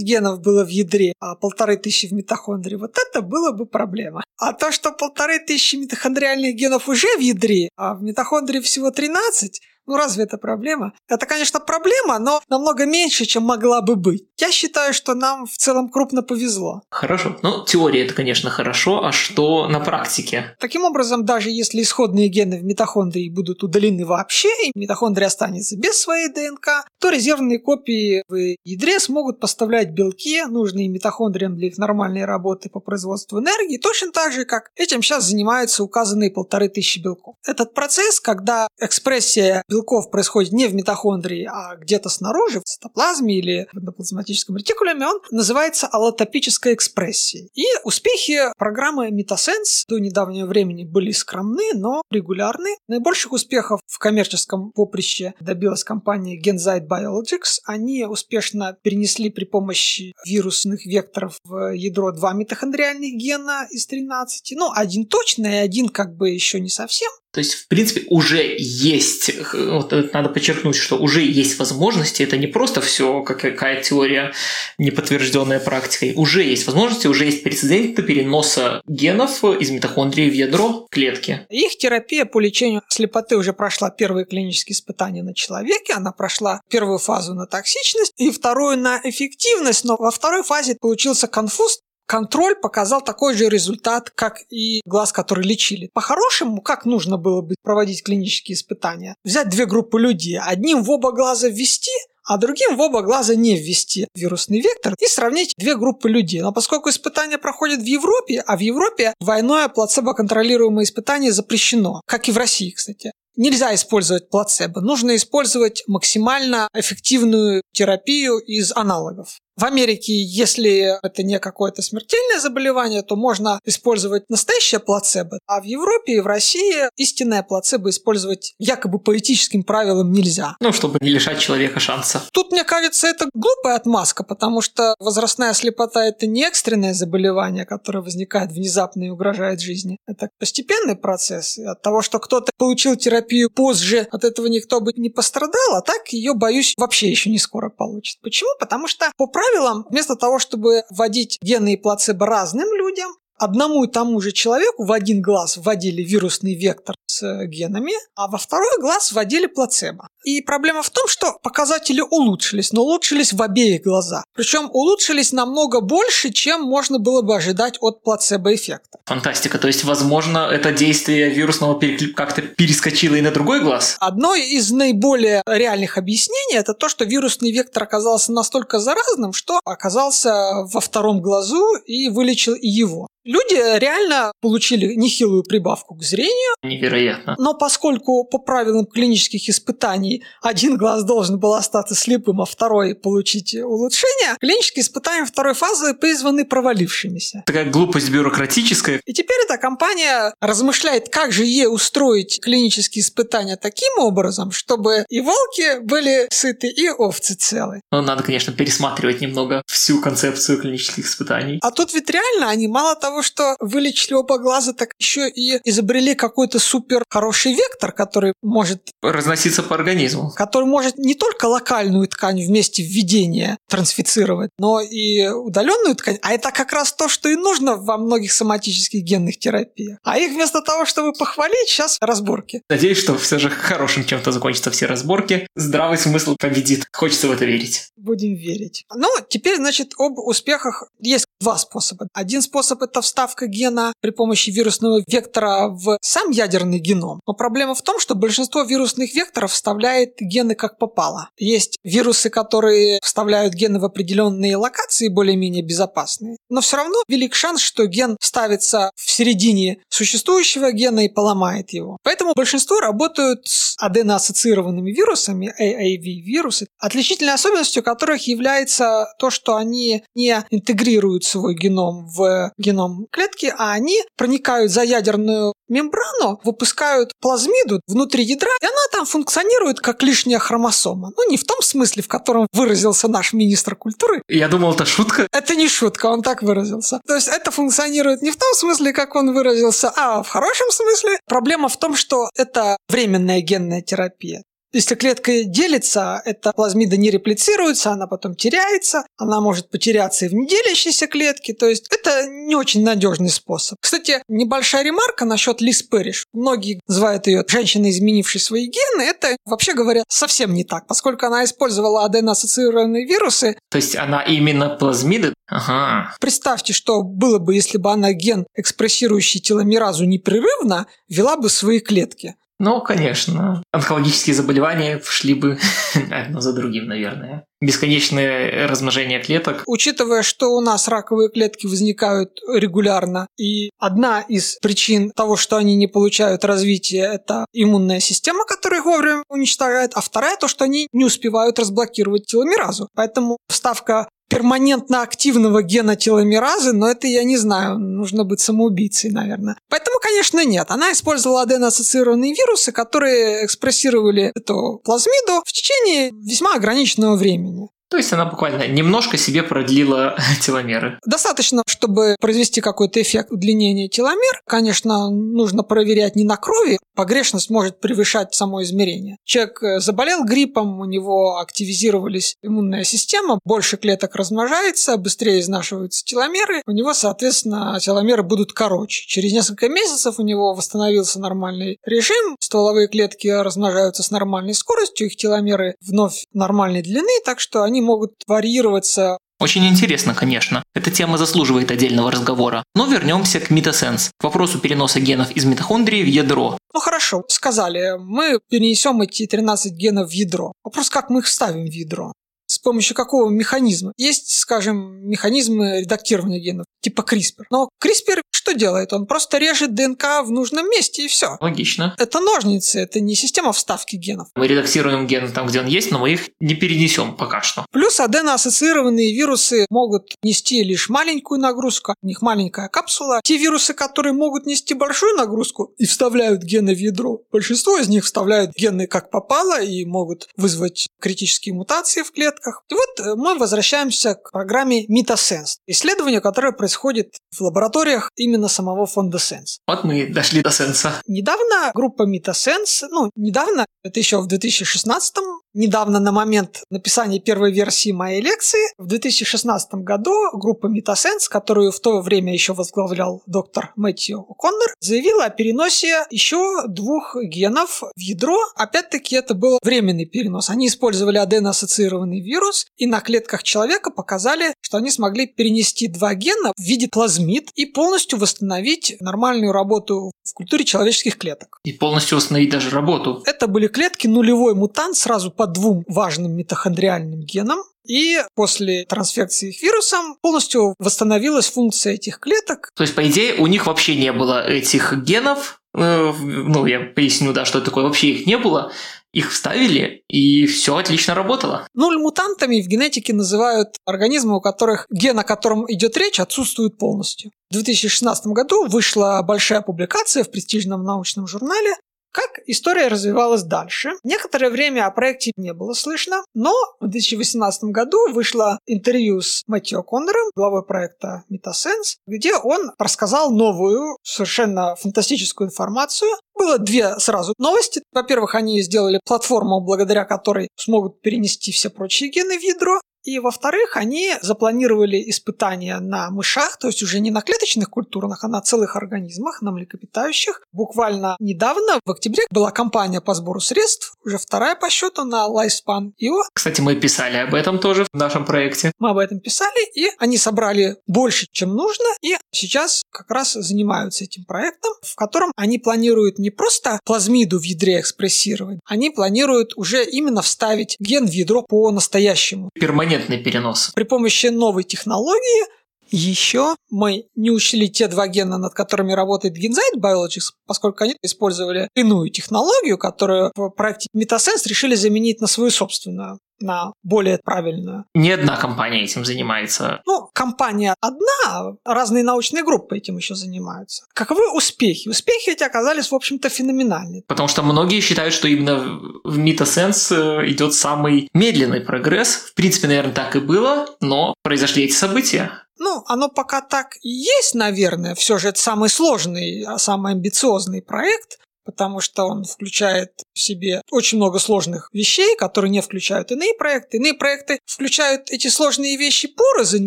генов было в ядре, а полторы тысячи в митохондрии, вот это было бы проблема. А то, что полторы тысячи митохондриальных генов уже в ядре, а в митохондрии всего 13, ну разве это проблема? Это, конечно, проблема, но намного меньше, чем могла бы быть. Я считаю, что нам в целом крупно повезло. Хорошо. Ну, теория это, конечно, хорошо, а что на практике? Таким образом, даже если исходные гены в митохондрии будут удалены вообще, и митохондрия останется без своей ДНК, то резервные копии в ядре смогут поставлять белки, нужные митохондриям для их нормальной работы по производству энергии, точно так же, как этим сейчас занимаются указанные полторы тысячи белков. Этот процесс, когда экспрессия белков белков происходит не в митохондрии, а где-то снаружи, в цитоплазме или в эндоплазматическом ретикулуме, он называется аллотопической экспрессией. И успехи программы Metasense до недавнего времени были скромны, но регулярны. Наибольших успехов в коммерческом поприще добилась компания Genzyte Biologics. Они успешно перенесли при помощи вирусных векторов в ядро два митохондриальных гена из 13. Ну, один точно и один как бы еще не совсем. То есть, в принципе, уже есть, вот надо подчеркнуть, что уже есть возможности, это не просто все какая теория, неподтвержденная практикой, уже есть возможности, уже есть прецеденты переноса генов из митохондрии в ядро клетки. Их терапия по лечению слепоты уже прошла первые клинические испытания на человеке, она прошла первую фазу на токсичность и вторую на эффективность, но во второй фазе получился конфуз, контроль показал такой же результат, как и глаз, который лечили. По-хорошему, как нужно было бы проводить клинические испытания? Взять две группы людей, одним в оба глаза ввести, а другим в оба глаза не ввести вирусный вектор и сравнить две группы людей. Но поскольку испытания проходят в Европе, а в Европе двойное плацебо-контролируемое испытание запрещено, как и в России, кстати. Нельзя использовать плацебо, нужно использовать максимально эффективную терапию из аналогов. В Америке, если это не какое-то смертельное заболевание, то можно использовать настоящее плацебо, а в Европе и в России истинное плацебо использовать якобы по этическим правилам нельзя. Ну, чтобы не лишать человека шанса. Тут, мне кажется, это глупая отмазка, потому что возрастная слепота – это не экстренное заболевание, которое возникает внезапно и угрожает жизни. Это постепенный процесс. И от того, что кто-то получил терапию позже, от этого никто бы не пострадал, а так ее, боюсь, вообще еще не скоро получит. Почему? Потому что по правилам правилам, вместо того, чтобы вводить гены и плацебо разным людям, одному и тому же человеку в один глаз вводили вирусный вектор с генами, а во второй глаз вводили плацебо. И проблема в том, что показатели улучшились, но улучшились в обеих глазах. Причем улучшились намного больше, чем можно было бы ожидать от плацебо-эффекта. Фантастика. То есть, возможно, это действие вирусного как-то перескочило и на другой глаз? Одно из наиболее реальных объяснений это то, что вирусный вектор оказался настолько заразным, что оказался во втором глазу и вылечил и его. Люди реально получили нехилую прибавку к зрению. Невероятно. Но поскольку по правилам клинических испытаний один глаз должен был остаться слепым, а второй получить улучшение, клинические испытания второй фазы призваны провалившимися. Такая глупость бюрократическая. И теперь эта компания размышляет, как же ей устроить клинические испытания таким образом, чтобы и волки были сыты, и овцы целы. Ну, надо, конечно, пересматривать немного всю концепцию клинических испытаний. А тут ведь реально они мало того, того, что вылечили оба глаза, так еще и изобрели какой-то супер хороший вектор, который может... Разноситься по организму. Который может не только локальную ткань вместе введения трансфицировать, но и удаленную ткань. А это как раз то, что и нужно во многих соматических генных терапиях. А их вместо того, чтобы похвалить, сейчас разборки. Надеюсь, что все же хорошим чем-то закончатся все разборки. Здравый смысл победит. Хочется в это верить. Будем верить. Ну, теперь, значит, об успехах есть два способа. Один способ – это вставка гена при помощи вирусного вектора в сам ядерный геном. Но проблема в том, что большинство вирусных векторов вставляет гены как попало. Есть вирусы, которые вставляют гены в определенные локации более-менее безопасные. Но все равно велик шанс, что ген ставится в середине существующего гена и поломает его. Поэтому большинство работают с аденоассоциированными вирусами, AAV-вирусы, отличительной особенностью которых является то, что они не интегрируют свой геном в геном клетки, а они проникают за ядерную мембрану, выпускают плазмиду внутри ядра, и она там функционирует как лишняя хромосома. Ну, не в том смысле, в котором выразился наш министр культуры. Я думал, это шутка. Это не шутка, он так выразился. То есть это функционирует не в том смысле, как он выразился, а в хорошем смысле. Проблема в том, что это временная генная терапия. Если клетка делится, эта плазмида не реплицируется, она потом теряется, она может потеряться и в неделящейся клетке, то есть это не очень надежный способ. Кстати, небольшая ремарка насчет Лиз Перриш. Многие называют ее женщиной, изменившей свои гены. Это, вообще говоря, совсем не так, поскольку она использовала аденоассоциированные вирусы. То есть она именно плазмиды? Ага. Представьте, что было бы, если бы она ген, экспрессирующий теломеразу непрерывно, вела бы свои клетки Ну, конечно. Онкологические заболевания шли бы <laughs> одно за другим, наверное. Бесконечное размножение клеток. Учитывая, что у нас раковые клетки возникают регулярно, и одна из причин того, что они не получают развития, это иммунная система, которая их вовремя уничтожает, а вторая то, что они не успевают разблокировать теломеразу. Поэтому вставка перманентно активного гена теломеразы, но это я не знаю, нужно быть самоубийцей, наверное. Поэтому, конечно, нет. Она использовала аденоассоциированные вирусы, которые экспрессировали эту плазмиду в течение весьма ограниченного времени. То есть она буквально немножко себе продлила <laughs> теломеры. Достаточно, чтобы произвести какой-то эффект удлинения теломер. Конечно, нужно проверять не на крови. Погрешность может превышать само измерение. Человек э, заболел гриппом, у него активизировались иммунная система, больше клеток размножается, быстрее изнашиваются теломеры. У него, соответственно, теломеры будут короче. Через несколько месяцев у него восстановился нормальный режим, стволовые клетки размножаются с нормальной скоростью, их теломеры вновь нормальной длины, так что они могут варьироваться очень интересно, конечно. Эта тема заслуживает отдельного разговора. Но вернемся к митосенс, к вопросу переноса генов из митохондрии в ядро. Ну хорошо, сказали, мы перенесем эти 13 генов в ядро. Вопрос, как мы их вставим в ядро? С помощью какого механизма? Есть, скажем, механизмы редактирования генов, типа CRISPR. Но CRISPR что делает? Он просто режет ДНК в нужном месте и все. Логично. Это ножницы, это не система вставки генов. Мы редактируем ген там, где он есть, но мы их не перенесем пока что. Плюс аденоассоциированные вирусы могут нести лишь маленькую нагрузку, у них маленькая капсула. Те вирусы, которые могут нести большую нагрузку и вставляют гены в ядро, большинство из них вставляют гены как попало и могут вызвать критические мутации в клетках. И вот э, мы возвращаемся к программе Mitasense, исследование, которое происходит в лабораториях именно именно самого фонда Sense. Вот мы дошли до Сенса. Недавно группа MetaSense, ну, недавно, это еще в 2016 Недавно, на момент написания первой версии моей лекции, в 2016 году группа Metasense, которую в то время еще возглавлял доктор Мэтью О'Коннор, заявила о переносе еще двух генов в ядро. Опять-таки, это был временный перенос. Они использовали аденоассоциированный вирус и на клетках человека показали, что они смогли перенести два гена в виде плазмид и полностью восстановить нормальную работу в культуре человеческих клеток. И полностью восстановить даже работу. Это были клетки нулевой мутант сразу по двум важным митохондриальным генам. И после трансфекции их вирусом полностью восстановилась функция этих клеток. То есть, по идее, у них вообще не было этих генов. Э, ну, я поясню, да, что это такое. Вообще их не было. Их вставили, и все отлично работало. Нуль мутантами в генетике называют организмы, у которых ген, о котором идет речь, отсутствует полностью. В 2016 году вышла большая публикация в престижном научном журнале как история развивалась дальше? Некоторое время о проекте не было слышно, но в 2018 году вышло интервью с Мэтью Коннором, главой проекта Metasense, где он рассказал новую, совершенно фантастическую информацию. Было две сразу новости. Во-первых, они сделали платформу, благодаря которой смогут перенести все прочие гены в ядро. И, во-вторых, они запланировали испытания на мышах, то есть уже не на клеточных культурах, а на целых организмах, на млекопитающих. Буквально недавно, в октябре, была кампания по сбору средств, уже вторая по счету на Lifespan IO. Кстати, мы писали об этом тоже в нашем проекте. Мы об этом писали, и они собрали больше, чем нужно, и сейчас как раз занимаются этим проектом, в котором они планируют не просто плазмиду в ядре экспрессировать, они планируют уже именно вставить ген в ядро по-настоящему. Перманентно перманентный перенос. При помощи новой технологии еще мы не учли те два гена, над которыми работает Genzyte Biologics, поскольку они использовали иную технологию, которую в проекте Metasense решили заменить на свою собственную на более правильную. Не одна компания этим занимается. Ну, компания одна, разные научные группы этим еще занимаются. Каковы успехи? Успехи эти оказались, в общем-то, феноменальны. Потому что многие считают, что именно в Митасенс э, идет самый медленный прогресс. В принципе, наверное, так и было, но произошли эти события. Ну, оно пока так и есть, наверное. Все же это самый сложный, а самый амбициозный проект потому что он включает в себе очень много сложных вещей, которые не включают иные проекты. Иные проекты включают эти сложные вещи порознь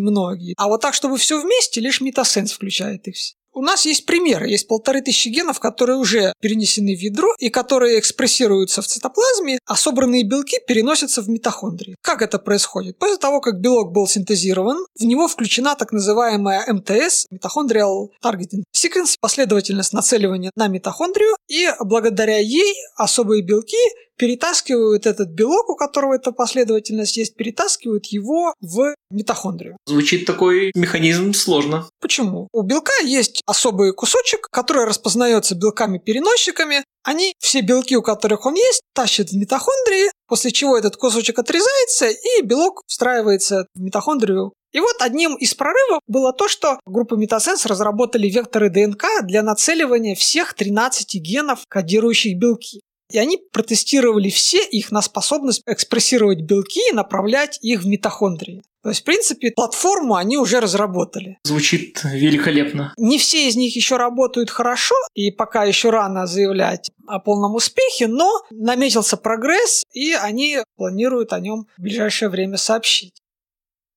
многие, а вот так, чтобы все вместе, лишь Метасенс включает их все. У нас есть примеры. Есть полторы тысячи генов, которые уже перенесены в ядро и которые экспрессируются в цитоплазме, а собранные белки переносятся в митохондрии. Как это происходит? После того, как белок был синтезирован, в него включена так называемая МТС, Mitochondrial Targeting Sequence, последовательность нацеливания на митохондрию, и благодаря ей особые белки перетаскивают этот белок, у которого эта последовательность есть, перетаскивают его в митохондрию. Звучит такой механизм сложно. Почему? У белка есть особый кусочек, который распознается белками-переносчиками. Они, все белки, у которых он есть, тащат в митохондрии, после чего этот кусочек отрезается, и белок встраивается в митохондрию и вот одним из прорывов было то, что группа Метасенс разработали векторы ДНК для нацеливания всех 13 генов, кодирующих белки. И они протестировали все их на способность экспрессировать белки и направлять их в митохондрии. То есть, в принципе, платформу они уже разработали. Звучит великолепно. Не все из них еще работают хорошо, и пока еще рано заявлять о полном успехе, но наметился прогресс, и они планируют о нем в ближайшее время сообщить.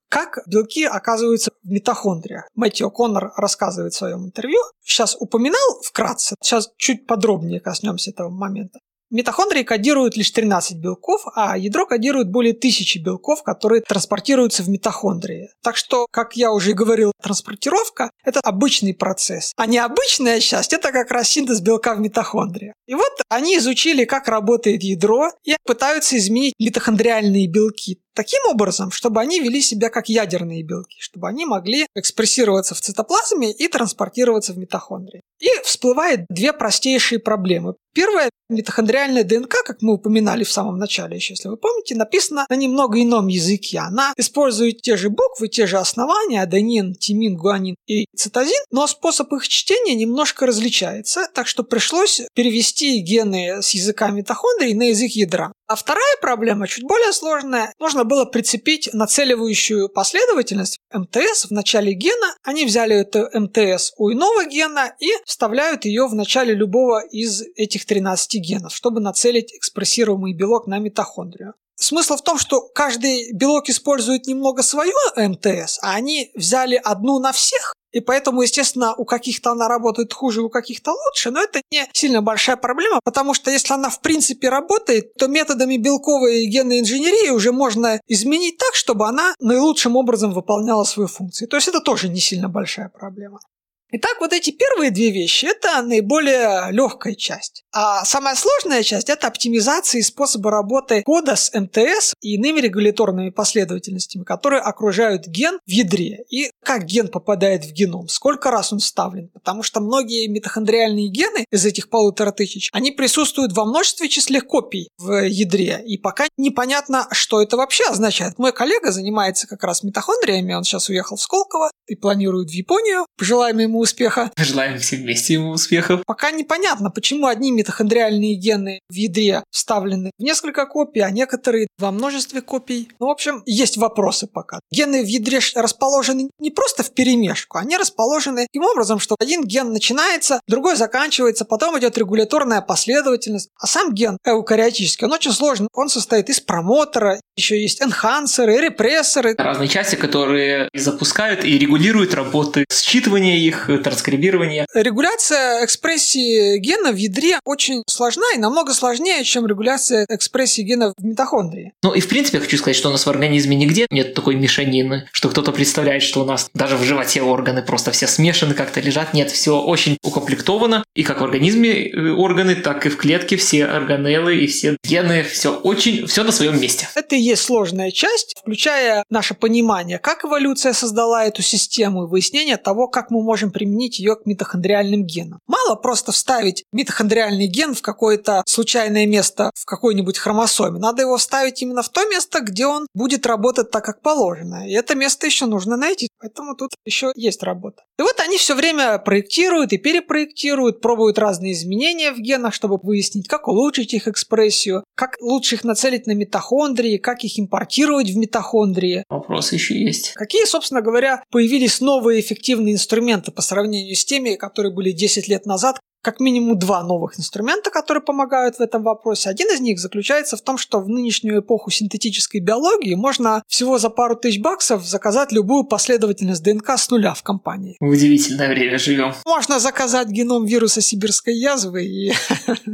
Как белки оказываются в митохондриях? Мэтью Коннор рассказывает в своем интервью. Сейчас упоминал вкратце, сейчас чуть подробнее коснемся этого момента. Митохондрии кодируют лишь 13 белков, а ядро кодирует более тысячи белков, которые транспортируются в митохондрии. Так что, как я уже говорил, транспортировка – это обычный процесс. А необычная часть – это как раз синтез белка в митохондрии. И вот они изучили, как работает ядро, и пытаются изменить митохондриальные белки таким образом, чтобы они вели себя как ядерные белки, чтобы они могли экспрессироваться в цитоплазме и транспортироваться в митохондрии. И всплывает две простейшие проблемы. Первая митохондриальная ДНК, как мы упоминали в самом начале еще, если вы помните, написана на немного ином языке. Она использует те же буквы, те же основания, аденин, тимин, гуанин и цитозин, но способ их чтения немножко различается, так что пришлось перевести гены с языка митохондрий на язык ядра. А вторая проблема, чуть более сложная, нужно было прицепить нацеливающую последовательность МТС в начале гена. Они взяли эту МТС у иного гена и вставляют ее в начале любого из этих 13 генов, чтобы нацелить экспрессируемый белок на митохондрию. Смысл в том, что каждый белок использует немного свое МТС, а они взяли одну на всех и поэтому, естественно, у каких-то она работает хуже, у каких-то лучше, но это не сильно большая проблема, потому что если она в принципе работает, то методами белковой генной инженерии уже можно изменить так, чтобы она наилучшим образом выполняла свою функцию. То есть это тоже не сильно большая проблема. Итак, вот эти первые две вещи – это наиболее легкая часть. А самая сложная часть – это оптимизация и способы работы кода с МТС и иными регуляторными последовательностями, которые окружают ген в ядре. И как ген попадает в геном, сколько раз он вставлен. Потому что многие митохондриальные гены из этих полутора тысяч, они присутствуют во множестве числах копий в ядре. И пока непонятно, что это вообще означает. Мой коллега занимается как раз митохондриями, он сейчас уехал в Сколково и планирует в Японию. Пожелаем ему успеха. Желаем всем вместе ему успехов. Пока непонятно, почему одни митохондриальные гены в ядре вставлены в несколько копий, а некоторые во множестве копий. Ну, в общем, есть вопросы пока. Гены в ядре расположены не просто в перемешку, они расположены таким образом, что один ген начинается, другой заканчивается, потом идет регуляторная последовательность. А сам ген эукариотический, он очень сложный. Он состоит из промотора, еще есть энхансеры, репрессоры. Разные части, которые запускают и регулируют работы считывания их, транскрибирования. Регуляция экспрессии гена в ядре очень сложна и намного сложнее, чем регуляция экспрессии гена в митохондрии. Ну и в принципе я хочу сказать, что у нас в организме нигде нет такой мешанины, что кто-то представляет, что у нас даже в животе органы просто все смешаны, как-то лежат. Нет, все очень укомплектовано. И как в организме э, органы, так и в клетке все органеллы и все гены, все очень, все на своем месте. Это и есть сложная часть, включая наше понимание, как эволюция создала эту систему и выяснение того, как мы можем применить ее к митохондриальным генам. Мало просто вставить митохондриальный ген в какое-то случайное место в какой-нибудь хромосоме. Надо его вставить именно в то место, где он будет работать так, как положено. И это место еще нужно найти. Поэтому тут еще есть работа. И вот они все время проектируют и перепроектируют, пробуют разные изменения в генах, чтобы выяснить, как улучшить их экспрессию, как лучше их нацелить на митохондрии, как их импортировать в митохондрии. Вопросы еще есть. Какие, собственно говоря, появились новые эффективные инструменты по сравнению с теми, которые были 10 лет назад, как минимум два новых инструмента, которые помогают в этом вопросе. Один из них заключается в том, что в нынешнюю эпоху синтетической биологии можно всего за пару тысяч баксов заказать любую последовательность ДНК с нуля в компании. В удивительное время живем. Можно заказать геном вируса сибирской язвы и... <laughs>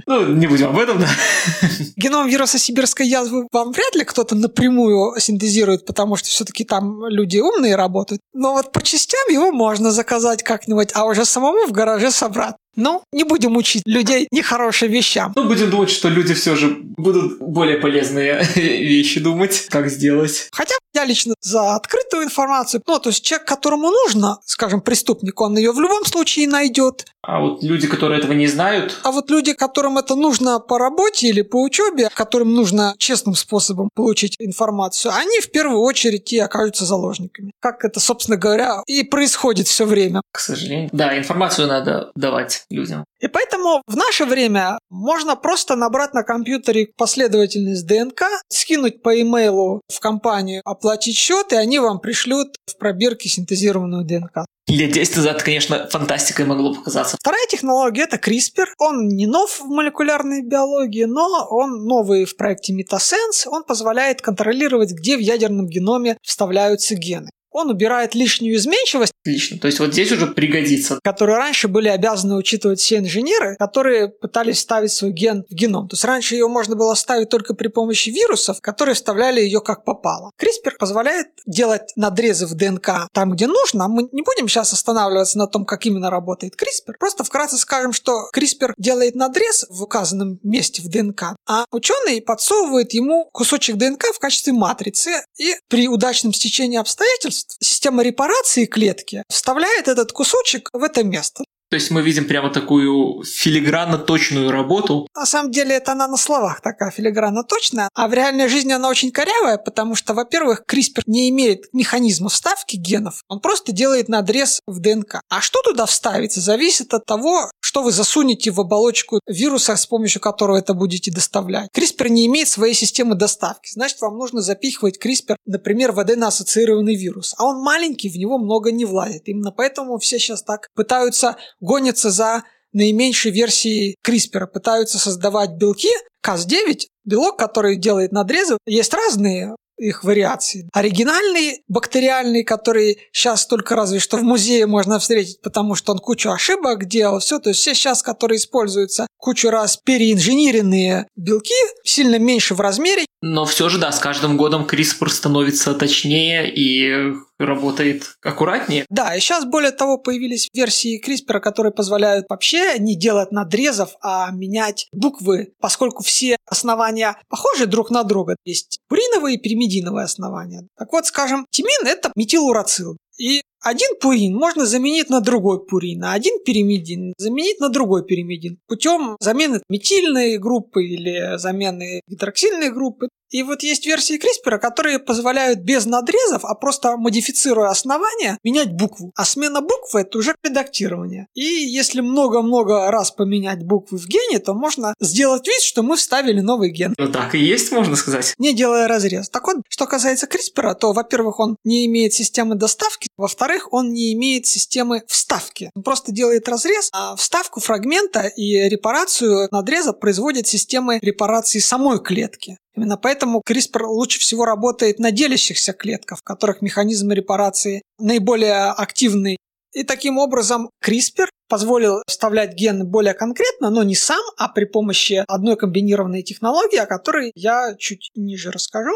Ну, не будем об этом, да. <laughs> Геном вируса сибирской язвы вам вряд ли кто-то напрямую синтезирует, потому что все-таки там люди умные работают. Но вот по частям его можно заказать как-нибудь, а уже самому в гараже собрать. Ну, не будем учить людей нехорошим вещам. Ну, будем думать, что люди все же будут более полезные <laughs> вещи думать, как сделать. Хотя я лично за открытую информацию. Ну, то есть человек, которому нужно, скажем, преступник, он ее в любом случае найдет. А вот люди, которые этого не знают... А вот люди, которым это нужно по работе или по учебе, которым нужно честным способом получить информацию, они в первую очередь и окажутся заложниками. Как это, собственно говоря, и происходит все время. К сожалению. Да, информацию надо давать людям. И поэтому в наше время можно просто набрать на компьютере последовательность ДНК, скинуть по имейлу в компанию, оплатить счет, и они вам пришлют в пробирке синтезированную ДНК. Лет 10 назад, конечно, фантастикой могло показаться. Вторая технология – это CRISPR. Он не нов в молекулярной биологии, но он новый в проекте Metasense. Он позволяет контролировать, где в ядерном геноме вставляются гены он убирает лишнюю изменчивость. Отлично. То есть вот здесь уже пригодится. Которые раньше были обязаны учитывать все инженеры, которые пытались ставить свой ген в геном. То есть раньше ее можно было ставить только при помощи вирусов, которые вставляли ее как попало. CRISPR позволяет делать надрезы в ДНК там, где нужно. Мы не будем сейчас останавливаться на том, как именно работает CRISPR. Просто вкратце скажем, что CRISPR делает надрез в указанном месте в ДНК, а ученый подсовывает ему кусочек ДНК в качестве матрицы, и при удачном стечении обстоятельств система репарации клетки вставляет этот кусочек в это место. То есть мы видим прямо такую филигранно точную работу. На самом деле это она на словах такая филигранно точная, а в реальной жизни она очень корявая, потому что, во-первых, CRISPR не имеет механизма вставки генов, он просто делает надрез в ДНК. А что туда вставится, зависит от того, что вы засунете в оболочку вируса, с помощью которого это будете доставлять. CRISPR не имеет своей системы доставки, значит, вам нужно запихивать CRISPR, например, в АДН-ассоциированный вирус. А он маленький, в него много не влазит. Именно поэтому все сейчас так пытаются гонятся за наименьшей версией CRISPR, пытаются создавать белки Cas9, белок, который делает надрезы. Есть разные их вариации. Оригинальный бактериальный, который сейчас только разве что в музее можно встретить, потому что он кучу ошибок делал, все, то есть все сейчас, которые используются кучу раз переинженеренные белки, сильно меньше в размере. Но все же, да, с каждым годом CRISPR становится точнее и работает аккуратнее. Да, и сейчас более того появились версии CRISPR, которые позволяют вообще не делать надрезов, а менять буквы, поскольку все основания похожи друг на друга. Есть пуриновые и пиримидиновые основания. Так вот, скажем, тимин – это метилурацил. И один пурин можно заменить на другой пурин, а один пиримидин заменить на другой пиримидин путем замены метильной группы или замены гидроксильной группы. И вот есть версии CRISPR, которые позволяют без надрезов, а просто модифицируя основания, менять букву. А смена буквы – это уже редактирование. И если много-много раз поменять буквы в гене, то можно сделать вид, что мы вставили новый ген. Ну так и есть, можно сказать. Не делая разрез. Так вот, что касается CRISPR, то, во-первых, он не имеет системы доставки, во-вторых, он не имеет системы вставки. Он просто делает разрез, а вставку фрагмента и репарацию надреза производят системы репарации самой клетки. Именно поэтому CRISPR лучше всего работает на делящихся клетках, в которых механизм репарации наиболее активный. И таким образом CRISPR позволил вставлять ген более конкретно, но не сам, а при помощи одной комбинированной технологии, о которой я чуть ниже расскажу.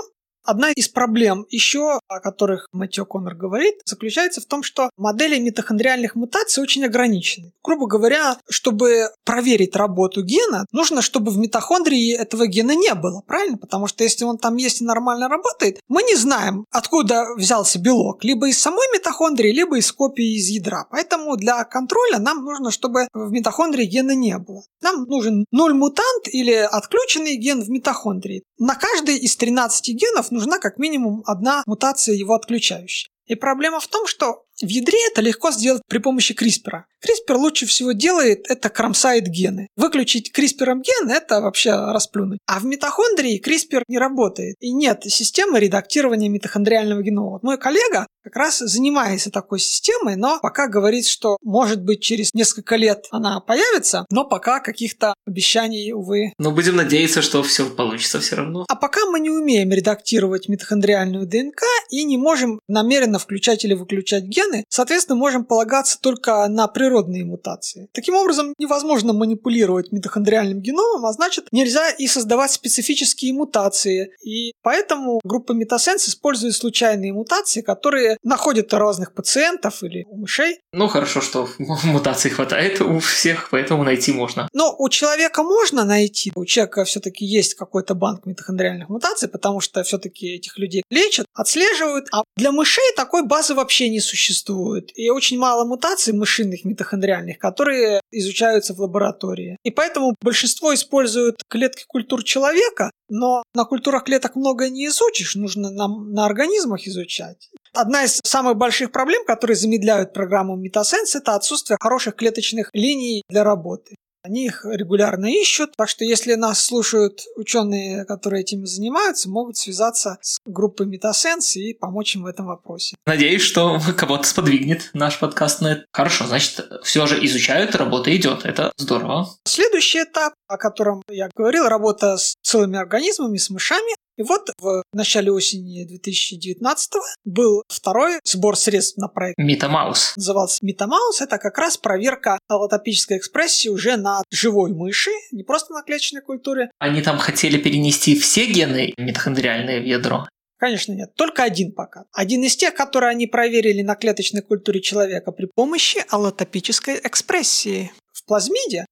Одна из проблем еще, о которых Мэтью Коннор говорит, заключается в том, что модели митохондриальных мутаций очень ограничены. Грубо говоря, чтобы проверить работу гена, нужно, чтобы в митохондрии этого гена не было, правильно? Потому что если он там есть и нормально работает, мы не знаем, откуда взялся белок, либо из самой митохондрии, либо из копии из ядра. Поэтому для контроля нам нужно, чтобы в митохондрии гена не было. Нам нужен нуль мутант или отключенный ген в митохондрии. На каждый из 13 генов нужна как минимум одна мутация его отключающая. И проблема в том, что в ядре это легко сделать при помощи CRISPR. CRISPR лучше всего делает это кромсает гены. Выключить CRISPR ген – это вообще расплюнуть. А в митохондрии CRISPR не работает. И нет системы редактирования митохондриального генома. Мой коллега как раз занимается такой системой, но пока говорит, что может быть через несколько лет она появится, но пока каких-то обещаний, увы. Но будем надеяться, что все получится все равно. А пока мы не умеем редактировать митохондриальную ДНК и не можем намеренно включать или выключать гены, соответственно, можем полагаться только на природные мутации. Таким образом, невозможно манипулировать митохондриальным геномом, а значит, нельзя и создавать специфические мутации. И поэтому группа Метасенс использует случайные мутации, которые находят у разных пациентов или у мышей. Ну, хорошо, что <laughs> мутаций хватает у всех, поэтому найти можно. Но у человека можно найти. У человека все-таки есть какой-то банк митохондриальных мутаций, потому что все-таки этих людей лечат, отслеживают. А для мышей такой базы вообще не существует. И очень мало мутаций мышиных митохондриальных, которые изучаются в лаборатории. И поэтому большинство используют клетки культур человека, но на культурах клеток много не изучишь, нужно нам на организмах изучать. Одна из самых больших проблем, которые замедляют программу Метасенс, это отсутствие хороших клеточных линий для работы. Они их регулярно ищут, так что если нас слушают ученые, которые этим занимаются, могут связаться с группой Метасенс и помочь им в этом вопросе. Надеюсь, что кого-то сподвигнет наш подкаст на это. Хорошо, значит, все же изучают, работа идет. Это здорово. Следующий этап, о котором я говорил, работа с целыми организмами, с мышами. И вот в начале осени 2019 был второй сбор средств на проект Метамаус. Назывался Метамаус. Это как раз проверка аллотопической экспрессии уже на живой мыши, не просто на клеточной культуре. Они там хотели перенести все гены митохондриальные в ядро. Конечно, нет. Только один пока. Один из тех, которые они проверили на клеточной культуре человека при помощи аллотопической экспрессии. В плазмиде